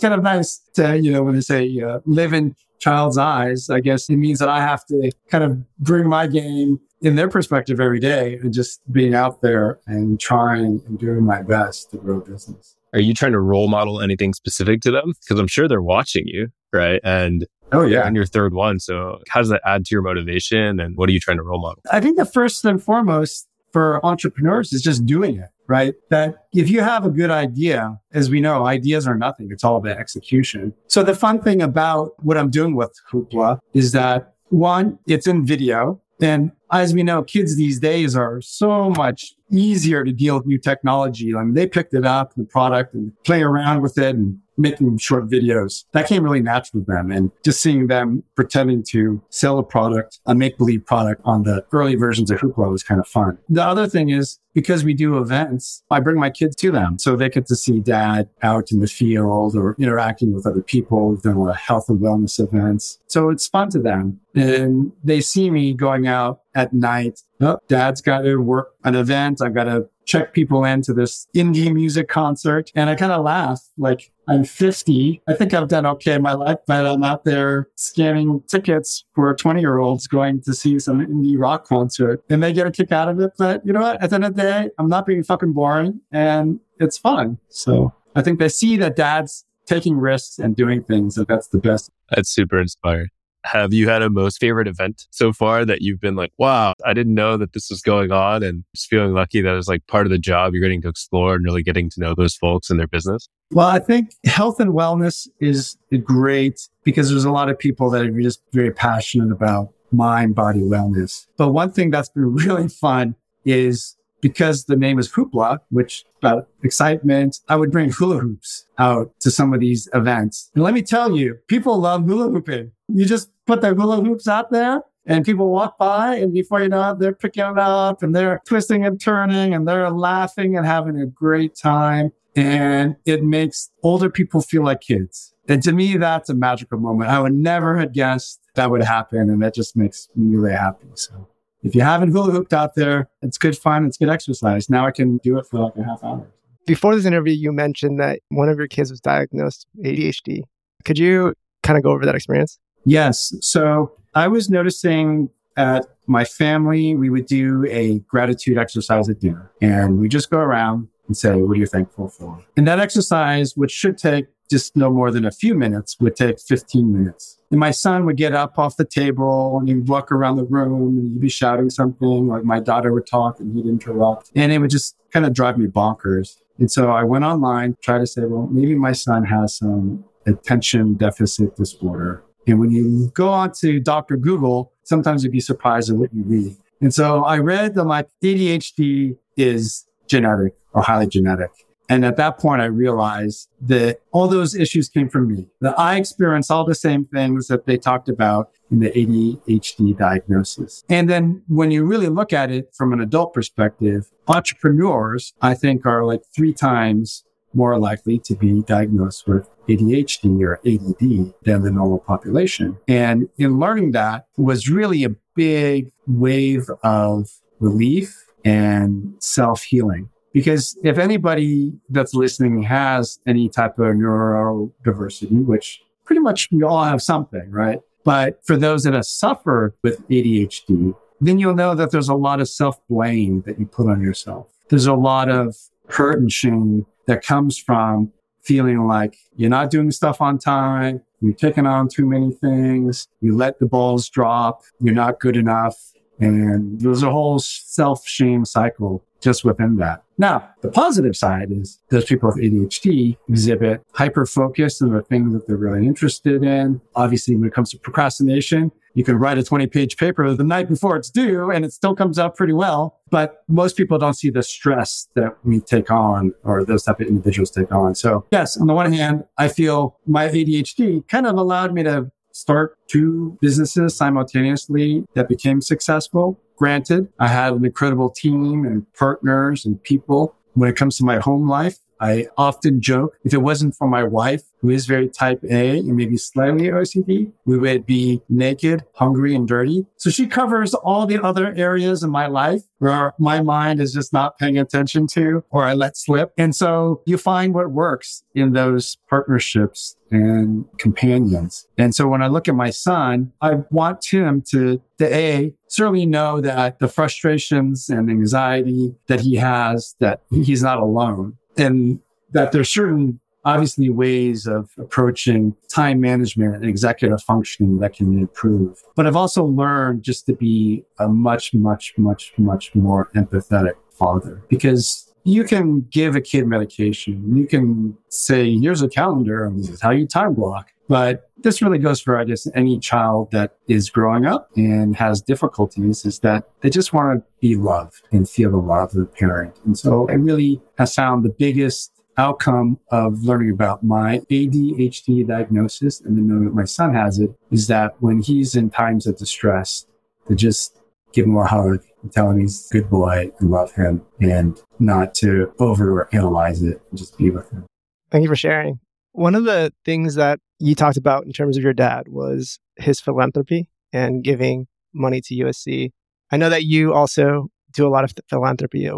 kind of nice to, you know, when they say uh, live in child's eyes, I guess it means that I have to kind of bring my game in their perspective every day and just being out there and trying and doing my best to grow business. Are you trying to role model anything specific to them? Because I'm sure they're watching you, right? And oh yeah, and your third one. So how does that add to your motivation? And what are you trying to role model? I think the first and foremost for entrepreneurs is just doing it right? That if you have a good idea, as we know, ideas are nothing. It's all about execution. So the fun thing about what I'm doing with Hoopla is that one, it's in video. And as we know, kids these days are so much easier to deal with new technology. I mean, they picked it up, the product, and play around with it and making short videos. That came really natural to them. And just seeing them pretending to sell a product, a make believe product on the early versions of Hoopla was kind of fun. The other thing is because we do events, I bring my kids to them. So they get to see dad out in the field or interacting with other people. We've done a lot of health and wellness events. So it's fun to them. And they see me going out at night. Oh, dad's got to work an event. I've got to check people into this indie music concert. And I kind of laugh like I'm 50. I think I've done okay in my life, but I'm out there scanning tickets for 20 year olds going to see some indie rock concert and they get a kick out of it. But you know what? At the end of the day, I'm not being fucking boring and it's fun. So I think they see that dad's taking risks and doing things. And that's the best. That's super inspiring. Have you had a most favorite event so far that you've been like, wow, I didn't know that this was going on and just feeling lucky that it's like part of the job you're getting to explore and really getting to know those folks and their business? Well, I think health and wellness is great because there's a lot of people that are just very passionate about mind body wellness. But one thing that's been really fun is because the name is Hoopla, which about excitement, I would bring hula hoops out to some of these events. And let me tell you, people love hula hooping. You just put the hula hoops out there and people walk by and before you know it, they're picking it up and they're twisting and turning and they're laughing and having a great time. And it makes older people feel like kids. And to me, that's a magical moment. I would never have guessed that would happen. And that just makes me really happy. So if you haven't hula hooped out there, it's good fun. It's good exercise. Now I can do it for like a half hour. Before this interview, you mentioned that one of your kids was diagnosed with ADHD. Could you kind of go over that experience? Yes. So I was noticing at my family, we would do a gratitude exercise at dinner and we just go around and say, what are you thankful for? And that exercise, which should take just no more than a few minutes, would take 15 minutes. And my son would get up off the table and he'd walk around the room and he'd be shouting something, like my daughter would talk and he'd interrupt. And it would just kind of drive me bonkers. And so I went online, tried to say, well, maybe my son has some attention deficit disorder. And when you go on to Dr. Google, sometimes you'd be surprised at what you read. And so I read that my ADHD is genetic or highly genetic. And at that point, I realized that all those issues came from me, that I experienced all the same things that they talked about in the ADHD diagnosis. And then when you really look at it from an adult perspective, entrepreneurs, I think are like three times more likely to be diagnosed with ADHD or ADD than the normal population. And in learning that was really a big wave of relief and self healing Because if anybody that's listening has any type of neurodiversity, which pretty much we all have something, right? But for those that have suffered with ADHD, then you'll know that there's a lot of self blame that you put on yourself. There's a lot of hurt and shame that comes from feeling like you're not doing stuff on time. You're taking on too many things. You let the balls drop. You're not good enough. And there's a whole self shame cycle just within that. Now, the positive side is those people with ADHD exhibit hyper focus on the things that they're really interested in. Obviously, when it comes to procrastination, you can write a 20 page paper the night before it's due and it still comes out pretty well. But most people don't see the stress that we take on or those type of individuals take on. So yes, on the one hand, I feel my ADHD kind of allowed me to start two businesses simultaneously that became successful. Granted, I had an incredible team and partners and people. When it comes to my home life, I often joke if it wasn't for my wife, who is very type A and maybe slightly OCD, we would be naked, hungry, and dirty. So she covers all the other areas in my life where my mind is just not paying attention to or I let slip. And so you find what works in those partnerships and companions. And so when I look at my son, I want him to, to A, certainly know that the frustrations and anxiety that he has, that he's not alone and that there's certain obviously ways of approaching time management and executive functioning that can improve. But I've also learned just to be a much, much, much, much more empathetic father because you can give a kid medication. You can say, here's a calendar and this is how you time block. But this really goes for, I guess, any child that is growing up and has difficulties is that they just want to be loved and feel the love of the parent. And so I really have found the biggest outcome of learning about my ADHD diagnosis and then knowing that my son has it is that when he's in times of distress, to just give him a hug and tell him he's a good boy and love him and not to over analyze it and just be with him. Thank you for sharing. One of the things that you talked about in terms of your dad was his philanthropy and giving money to USC. I know that you also do a lot of philanthropy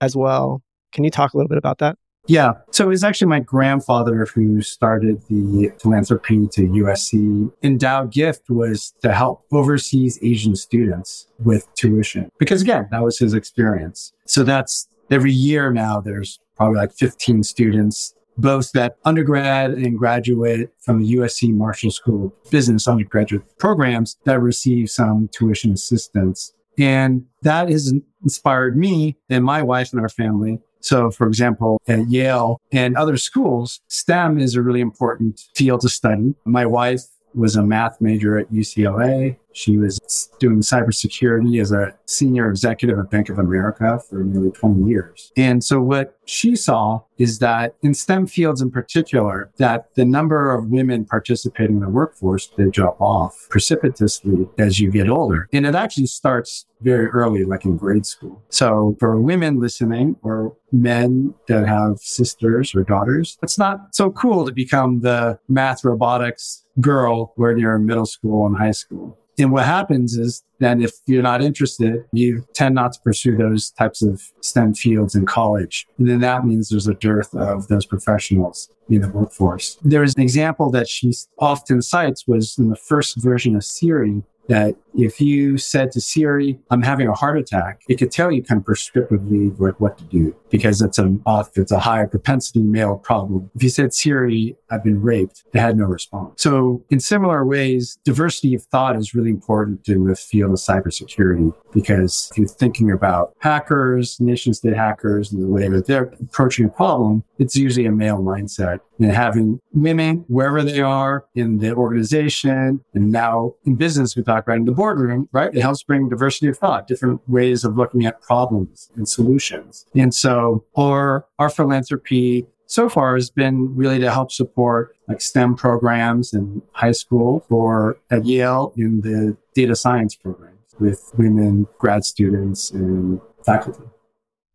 as well. Can you talk a little bit about that? Yeah. So it was actually my grandfather who started the philanthropy to USC. Endowed Gift was to help overseas Asian students with tuition. Because again, that was his experience. So that's every year now, there's probably like 15 students both that undergrad and graduate from the USC Marshall School of Business undergraduate programs that receive some tuition assistance. And that has inspired me and my wife and our family. So, for example, at Yale and other schools, STEM is a really important field to study. My wife was a math major at UCLA. She was doing cybersecurity as a senior executive at Bank of America for nearly 20 years. And so what she saw is that in STEM fields in particular, that the number of women participating in the workforce they drop off precipitously as you get older. And it actually starts very early, like in grade school. So for women listening or men that have sisters or daughters, it's not so cool to become the math robotics girl when you're in middle school and high school. And what happens is then if you're not interested, you tend not to pursue those types of STEM fields in college. And then that means there's a dearth of those professionals in the workforce. There's an example that she often cites was in the first version of Siri that if you said to Siri, I'm having a heart attack, it could tell you kind of prescriptively what to do because it's a, it's a higher propensity male problem. If you said Siri, I've been raped, it had no response. So in similar ways, diversity of thought is really important in the field of cybersecurity because if you're thinking about hackers, nation state hackers and the way that they're approaching a problem, it's usually a male mindset and having women wherever they are in the organization and now in business, we talk about in the boardroom, right? It helps bring diversity of thought, different ways of looking at problems and solutions. And so, or our philanthropy so far has been really to help support like STEM programs in high school or at Yale in the data science programs with women grad students and faculty.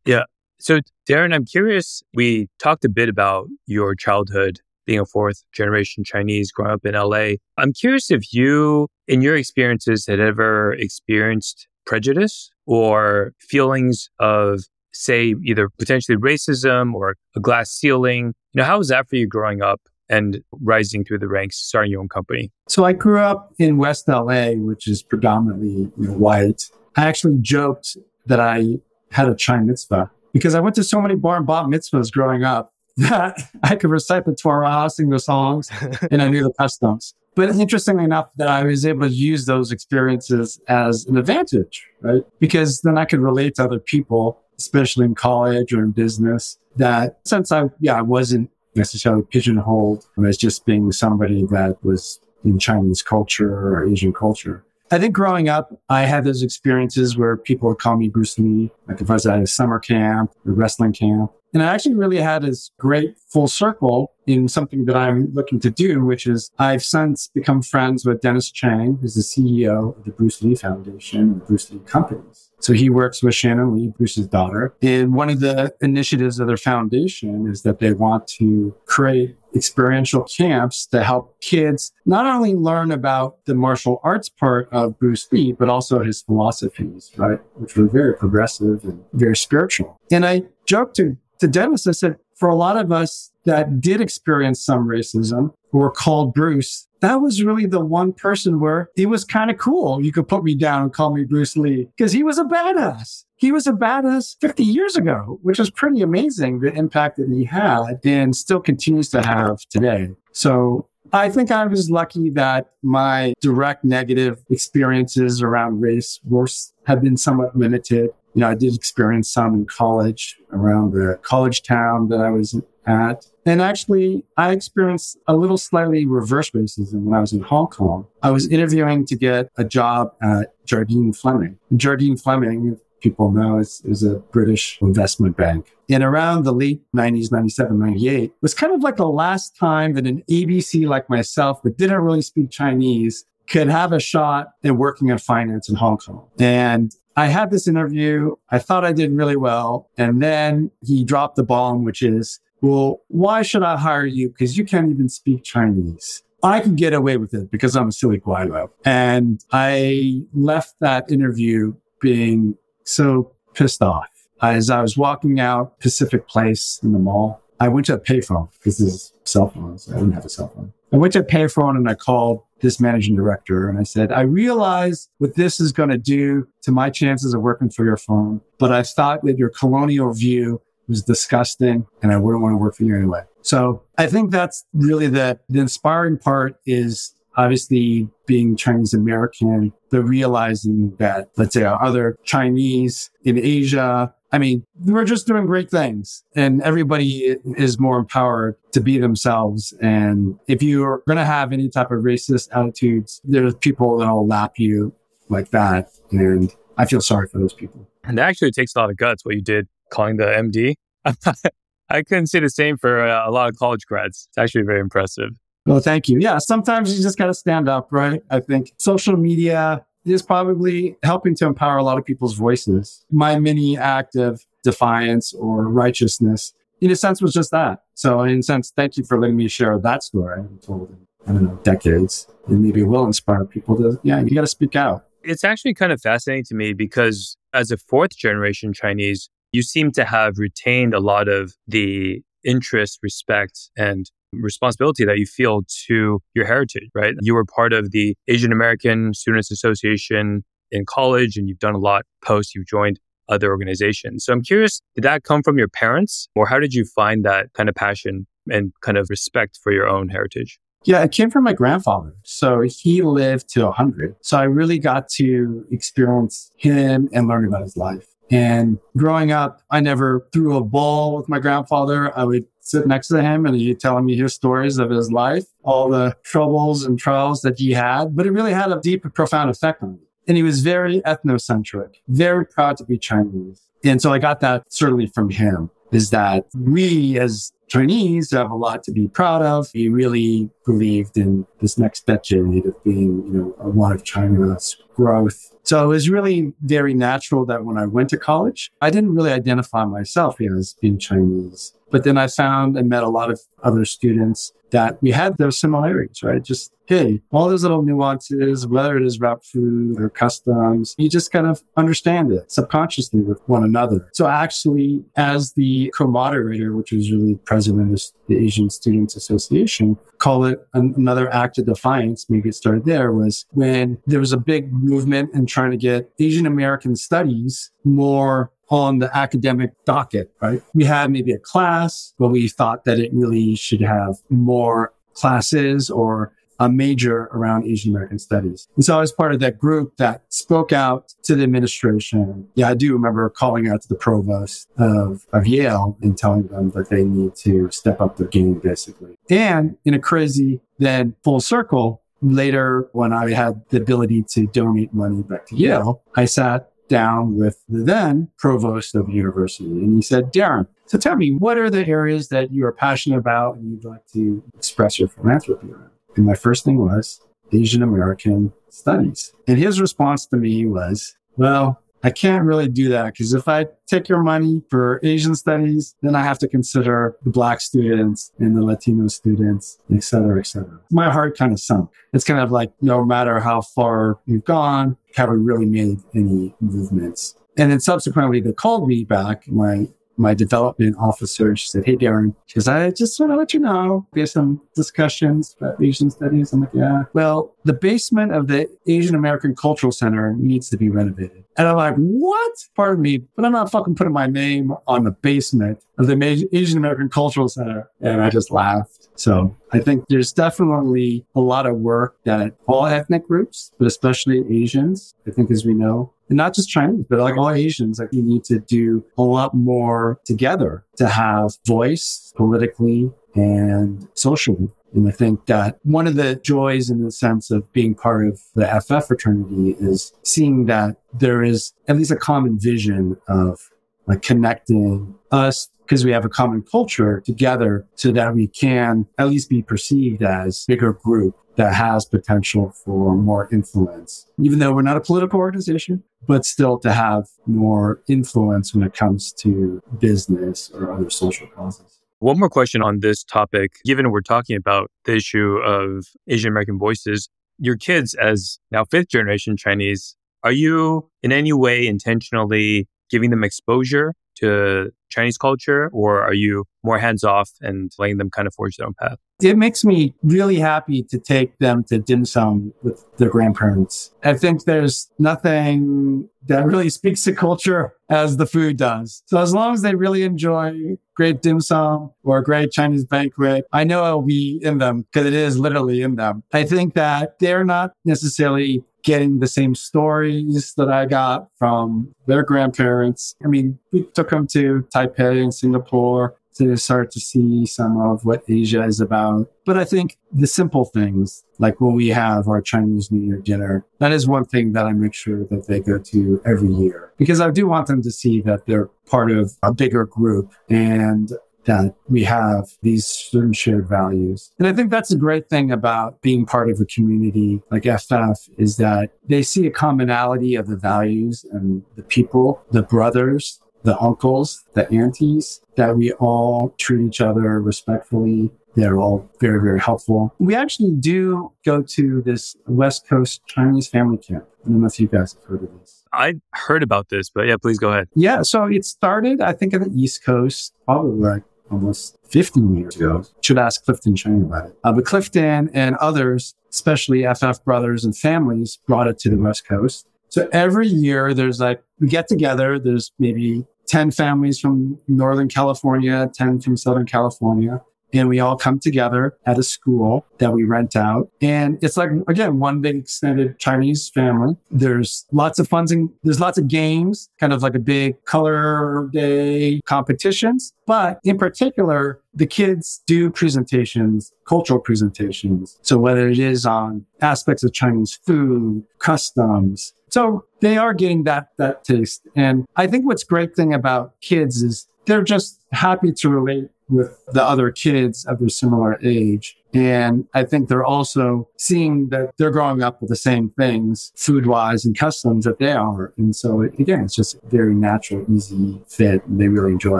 Yeah. So, Deron, I'm curious. We talked a bit about your childhood being a fourth generation Chinese growing up in LA. I'm curious if you, in your experiences, had ever experienced prejudice or feelings of say, either potentially racism or a glass ceiling? You know, how was that for you growing up and rising through the ranks, starting your own company? So I grew up in West LA, which is predominantly you know, white. I actually joked that I had a Chai mitzvah because I went to so many bar and bat mitzvahs growing up that I could recite the Torah, sing the songs, and I knew the customs. But interestingly enough, that I was able to use those experiences as an advantage, right? Because then I could relate to other people, especially in college or in business, that since I, yeah, I wasn't necessarily pigeonholed as just being somebody that was in Chinese culture or Asian culture. I think growing up, I had those experiences where people would call me Bruce Lee, like if I was at a summer camp or wrestling camp. And I actually really had this great full circle in something that I'm looking to do, which is I've since become friends with Dennis Chang, who's the CEO of the Bruce Lee Foundation and Bruce Lee Companies. So he works with Shannon Lee, Bruce's daughter. And one of the initiatives of their foundation is that they want to create experiential camps to help kids not only learn about the martial arts part of Bruce Lee, but also his philosophies, right? Which were very progressive and very spiritual. And I joked to, to Dennis, I said, for a lot of us that did experience some racism who were called Bruce, that was really the one person where it was kind of cool. You could put me down and call me Bruce Lee because he was a badass. He was a badass 50 years ago, which was pretty amazing the impact that he had and still continues to have today. So I think I was lucky that my direct negative experiences around race were, have been somewhat limited. You know, I did experience some in college around the college town that I was at. And actually, I experienced a little slightly reverse racism when I was in Hong Kong. I was interviewing to get a job at Jardine Fleming. Jardine Fleming, people know, is, is a British investment bank. And around the late 90s, 97, 98, was kind of like the last time that an ABC like myself that didn't really speak Chinese could have a shot at working in finance in Hong Kong. And I had this interview. I thought I did really well. And then he dropped the bomb, which is, well, why should I hire you? Because you can't even speak Chinese. I can get away with it because I'm a silly gweilo. And I left that interview being so pissed off. As I was walking out Pacific Place in the mall, I went to a payphone this is cell phones. I didn't have a cell phone. I went to a payphone and I called this managing director and I said, I realize what this is going to do to my chances of working for your firm, but I thought that your colonial view was disgusting and I wouldn't want to work for you anyway. So I think that's really the, the inspiring part is obviously being Chinese American, the realizing that, let's say, other Chinese in Asia, I mean, we're just doing great things and everybody is more empowered to be themselves. And if you're going to have any type of racist attitudes, there's people that'll lap you like that. And I feel sorry for those people. And that actually takes a lot of guts, what you did calling the MD. I couldn't say the same for uh, a lot of college grads. It's actually very impressive. Well, thank you. Yeah, sometimes you just got to stand up, right? I think social media is probably helping to empower a lot of people's voices. My mini act of defiance or righteousness, in a sense, was just that. So, in a sense, thank you for letting me share that story. I haven't told in, I don't know, decades. And maybe will inspire people to, yeah, you got to speak out. It's actually kind of fascinating to me because as a fourth generation Chinese, you seem to have retained a lot of the interest, respect, and responsibility that you feel to your heritage, right? You were part of the Asian American Students Association in college and you've done a lot post you've joined other organizations. So I'm curious, did that come from your parents or how did you find that kind of passion and kind of respect for your own heritage? Yeah, it came from my grandfather. So he lived to 100. So I really got to experience him and learn about his life. And growing up, I never threw a ball with my grandfather. I would sit next to him and he'd telling me his stories of his life, all the troubles and trials that he had, but it really had a deep and profound effect on me. And he was very ethnocentric, very proud to be Chinese. And so I got that certainly from him is that we as Chinese have a lot to be proud of. He really believed in this next decade of being, you know, one of China's growth. So it was really very natural that when I went to college, I didn't really identify myself as being Chinese. But then I found and met a lot of other students that we had those similarities, right? Just, hey, all those little nuances, whether it is about food or customs, you just kind of understand it subconsciously with one another. So actually, as the co-moderator, which was really president of the Asian Students Association, call it another act of defiance, maybe it started there, was when there was a big movement in trying to get Asian American studies more on the academic docket, right? We had maybe a class, but we thought that it really should have more classes or a major around Asian American studies. And so I was part of that group that spoke out to the administration. Yeah, I do remember calling out to the provost of, of Yale and telling them that they need to step up their game, basically. And in a crazy, then full circle, later when I had the ability to donate money back to Yale, I sat down with the then provost of the university and he said, Deron, so tell me, what are the areas that you are passionate about and you'd like to express your philanthropy around? And my first thing was Asian American studies. And his response to me was, well, I can't really do that because if I take your money for Asian studies, then I have to consider the black students and the Latino students, et cetera, et cetera. My heart kind of sunk. It's kind of like no matter how far we've gone, have we really made any movements? And then subsequently, they called me back. My my development officer. She said, Hey, Deron, she goes, I just want to let you know we have some discussions about Asian studies. I'm like, Yeah. Well, the basement of the Asian American Cultural Center needs to be renovated. And I'm like, What? Pardon me, but I'm not fucking putting my name on the basement of the Asian American Cultural Center. And I just laughed. So I think there's definitely a lot of work that all ethnic groups, but especially Asians, I think, as we know, and not just Chinese, but like all Asians, like we need to do a lot more together to have voice politically and socially. And I think that one of the joys in the sense of being part of the FF fraternity is seeing that there is at least a common vision of like connecting us because we have a common culture together so that we can at least be perceived as bigger group that has potential for more influence, even though we're not a political organization, but still to have more influence when it comes to business or other social causes. One more question on this topic. Given we're talking about the issue of Asian American voices, your kids, as now fifth generation Chinese, are you in any way intentionally giving them exposure to Chinese culture, or are you more hands off and letting them kind of forge their own path? It makes me really happy to take them to dim sum with their grandparents. I think there's nothing that really speaks to culture as the food does. So as long as they really enjoy great dim sum or a great Chinese banquet, I know it'll be in them because it is literally in them. I think that they're not necessarily getting the same stories that I got from their grandparents. I mean, we took them to Taipei and Singapore to start to see some of what Asia is about. But I think the simple things, like when we have our Chinese New Year dinner, that is one thing that I make sure that they go to every year because I do want them to see that they're part of a bigger group and that we have these certain shared values. And I think that's a great thing about being part of a community like FF is that they see a commonality of the values and the people, the brothers, the uncles, the aunties, that we all treat each other respectfully. They're all very, very helpful. We actually do go to this West Coast Chinese family camp. I don't know if you guys have heard of this. I heard about this, but yeah, please go ahead. Yeah. So it started, I think, at the East Coast, probably like almost 15 years ago. Should ask Clifton Chang about it. Uh, but Clifton and others, especially FF brothers and families, brought it to the West Coast. So every year there's like, we get together. There's maybe 10 families from Northern California, 10 from Southern California and we all come together at a school that we rent out. And it's like, again, one big extended Chinese family. There's lots of fun and there's lots of games, kind of like a big color day competitions. But in particular, the kids do presentations, cultural presentations. So whether it is on aspects of Chinese food, customs, so they are getting that, that taste. And I think what's great thing about kids is they're just happy to relate with the other kids of their similar age. And I think they're also seeing that they're growing up with the same things food wise and customs that they are. And so again, it's just very natural, easy fit and they really enjoy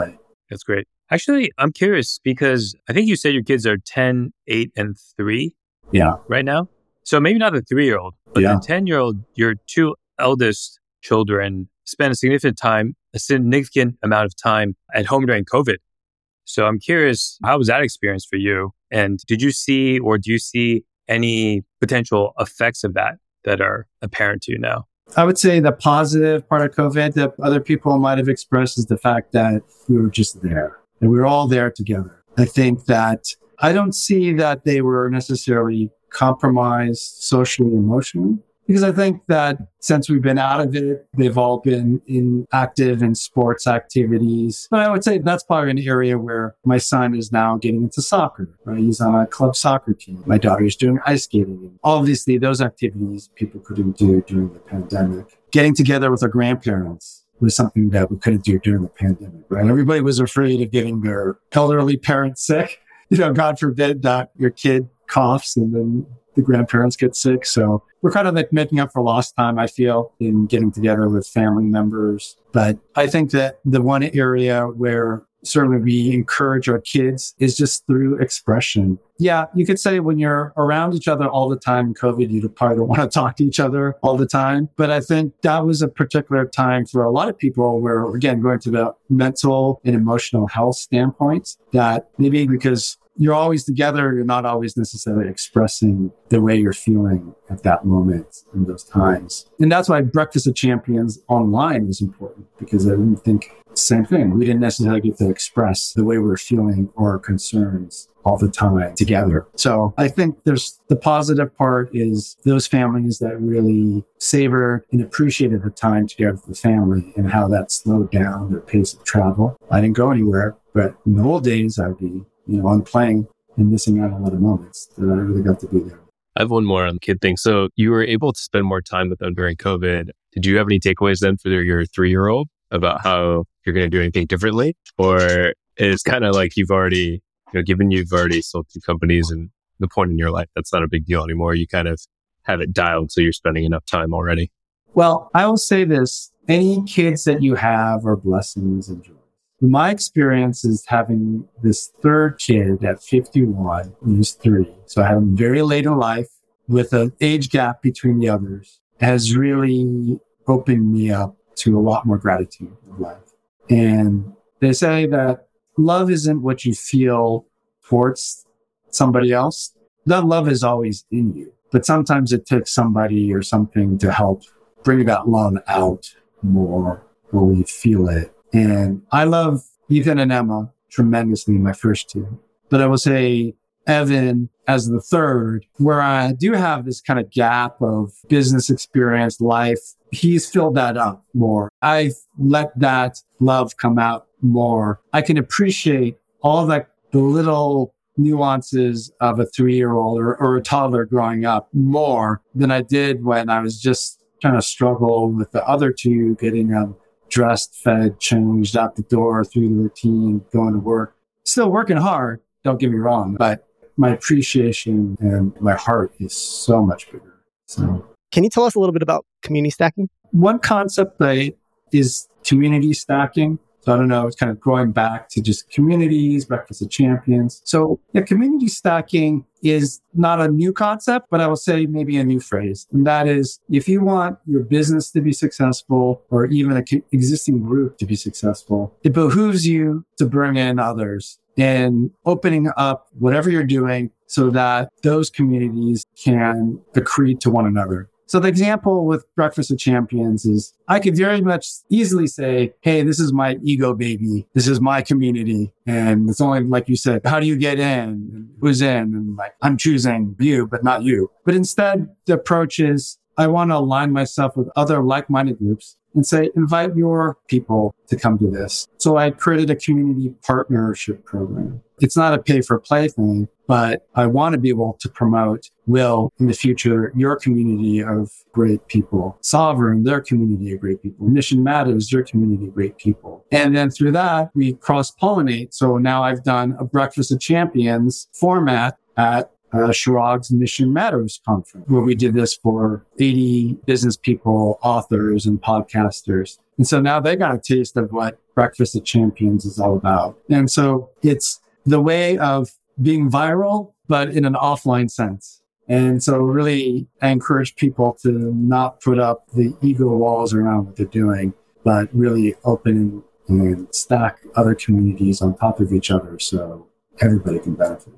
it. That's great. Actually, I'm curious because I think you said your kids are 10, 8, and 3 Yeah. right now. So maybe not the three year old, but Yeah. the 10 year old, your two eldest children spent a significant time, a significant amount of time at home during COVID. So I'm curious, how was that experience for you? And did you see or do you see any potential effects of that that are apparent to you now? I would say the positive part of COVID that other people might have expressed is the fact that we were just there and we were all there together. I think that I don't see that they were necessarily compromised socially, emotionally, because I think that since we've been out of it, they've all been in active in sports activities. But I would say that's probably an area where my son is now getting into soccer, right? He's on a club soccer team. My daughter's doing ice skating. Obviously, those activities people couldn't do during the pandemic. Getting together with our grandparents was something that we couldn't do during the pandemic, right? Everybody was afraid of getting their elderly parents sick. You know, God forbid that your kid coughs and then the grandparents get sick. So we're kind of like making up for lost time, I feel, in getting together with family members. But I think that the one area where certainly we encourage our kids is just through expression. Yeah, you could say when you're around each other all the time in COVID, you probably don't want to talk to each other all the time. But I think that was a particular time for a lot of people where, again, going to the mental and emotional health standpoint, that maybe because you're always together. You're not always necessarily expressing the way you're feeling at that moment in those times. And that's why Breakfast of Champions online was important because I didn't think same thing. We didn't necessarily get to express the way we we're feeling or concerns all the time together. So I think there's the positive part is those families that really savored and appreciated the time together with the family and how that slowed down their pace of travel. I didn't go anywhere, but in the old days, I'd be you know, on playing and missing out on a lot of moments that I really got to be there. I have one more on the kid thing. So you were able to spend more time with them during COVID. Did you have any takeaways then for your three year old about how you're going to do anything differently? Or is kind of like you've already, you know, given you've already sold two companies and the point in your life, that's not a big deal anymore. You kind of have it dialed so you're spending enough time already. Well, I will say this any kids that you have are blessings and joy my experience is having this third kid at 51, who's three. So I had him very late in life with an age gap between the others has really opened me up to a lot more gratitude in life. And they say that love isn't what you feel towards somebody else. That love is always in you, but sometimes it takes somebody or something to help bring that love out more when we feel it and I love Ethan and Emma tremendously, my first two. But I will say Evan as the third, where I do have this kind of gap of business experience, life. He's filled that up more. I've let that love come out more. I can appreciate all that the little nuances of a three year old or, or a toddler growing up more than I did when I was just trying to struggle with the other two, getting them dressed, fed, changed out the door through the routine, going to work. Still working hard, don't get me wrong, but my appreciation and my heart is so much bigger. So, can you tell us a little bit about community stacking? One concept that is community stacking. So I don't know, it's kind of going back to just communities, breakfast of champions. So yeah, community stacking is not a new concept, but I will say maybe a new phrase. And that is if you want your business to be successful or even an existing group to be successful, it behooves you to bring in others and opening up whatever you're doing so that those communities can accrete to one another. So the example with Breakfast of Champions is I could very much easily say, Hey, this is my ego baby. This is my community. And it's only like you said, how do you get in? Who's in? And like, I'm choosing you, but not you. But instead the approach is I want to align myself with other like-minded groups and say, invite your people to come to this. So I created a community partnership program. It's not a pay for play thing, but I want to be able to promote will in the future your community of great people, Sovereign, their community of great people, Mission Matters, their community of great people. And then through that, we cross pollinate. So now I've done a Breakfast of Champions format at uh, Mission Matters conference, where we did this for 80 business people, authors, and podcasters. And so now they got a taste of what Breakfast of Champions is all about. And so it's the way of being viral, but in an offline sense. And so really I encourage people to not put up the ego walls around what they're doing, but really open and stack other communities on top of each other so everybody can benefit.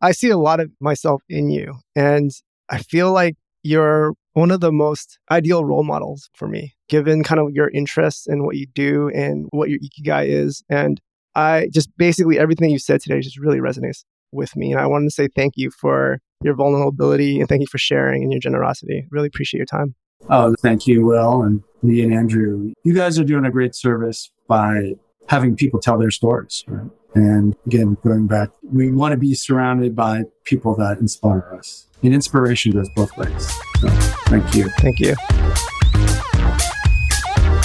I see a lot of myself in you, and I feel like you're one of the most ideal role models for me, given kind of your interests and what you do and what your ikigai is. And I just basically everything you said today just really resonates with me. And I wanted to say thank you for your vulnerability and thank you for sharing and your generosity. Really appreciate your time. Oh, thank you, Will and Lee and Andrew. You guys are doing a great service by having people tell their stories. Right? And again, going back, we want to be surrounded by people that inspire us. And inspiration goes both ways. So, thank you. Thank you.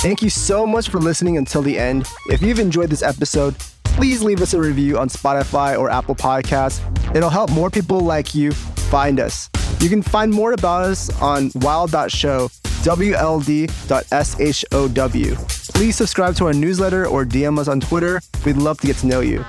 Thank you so much for listening until the end. If you've enjoyed this episode, please leave us a review on Spotify or Apple Podcasts. It'll help more people like you find us. You can find more about us on wild.show, wld.show. Please subscribe to our newsletter or DM us on Twitter. We'd love to get to know you.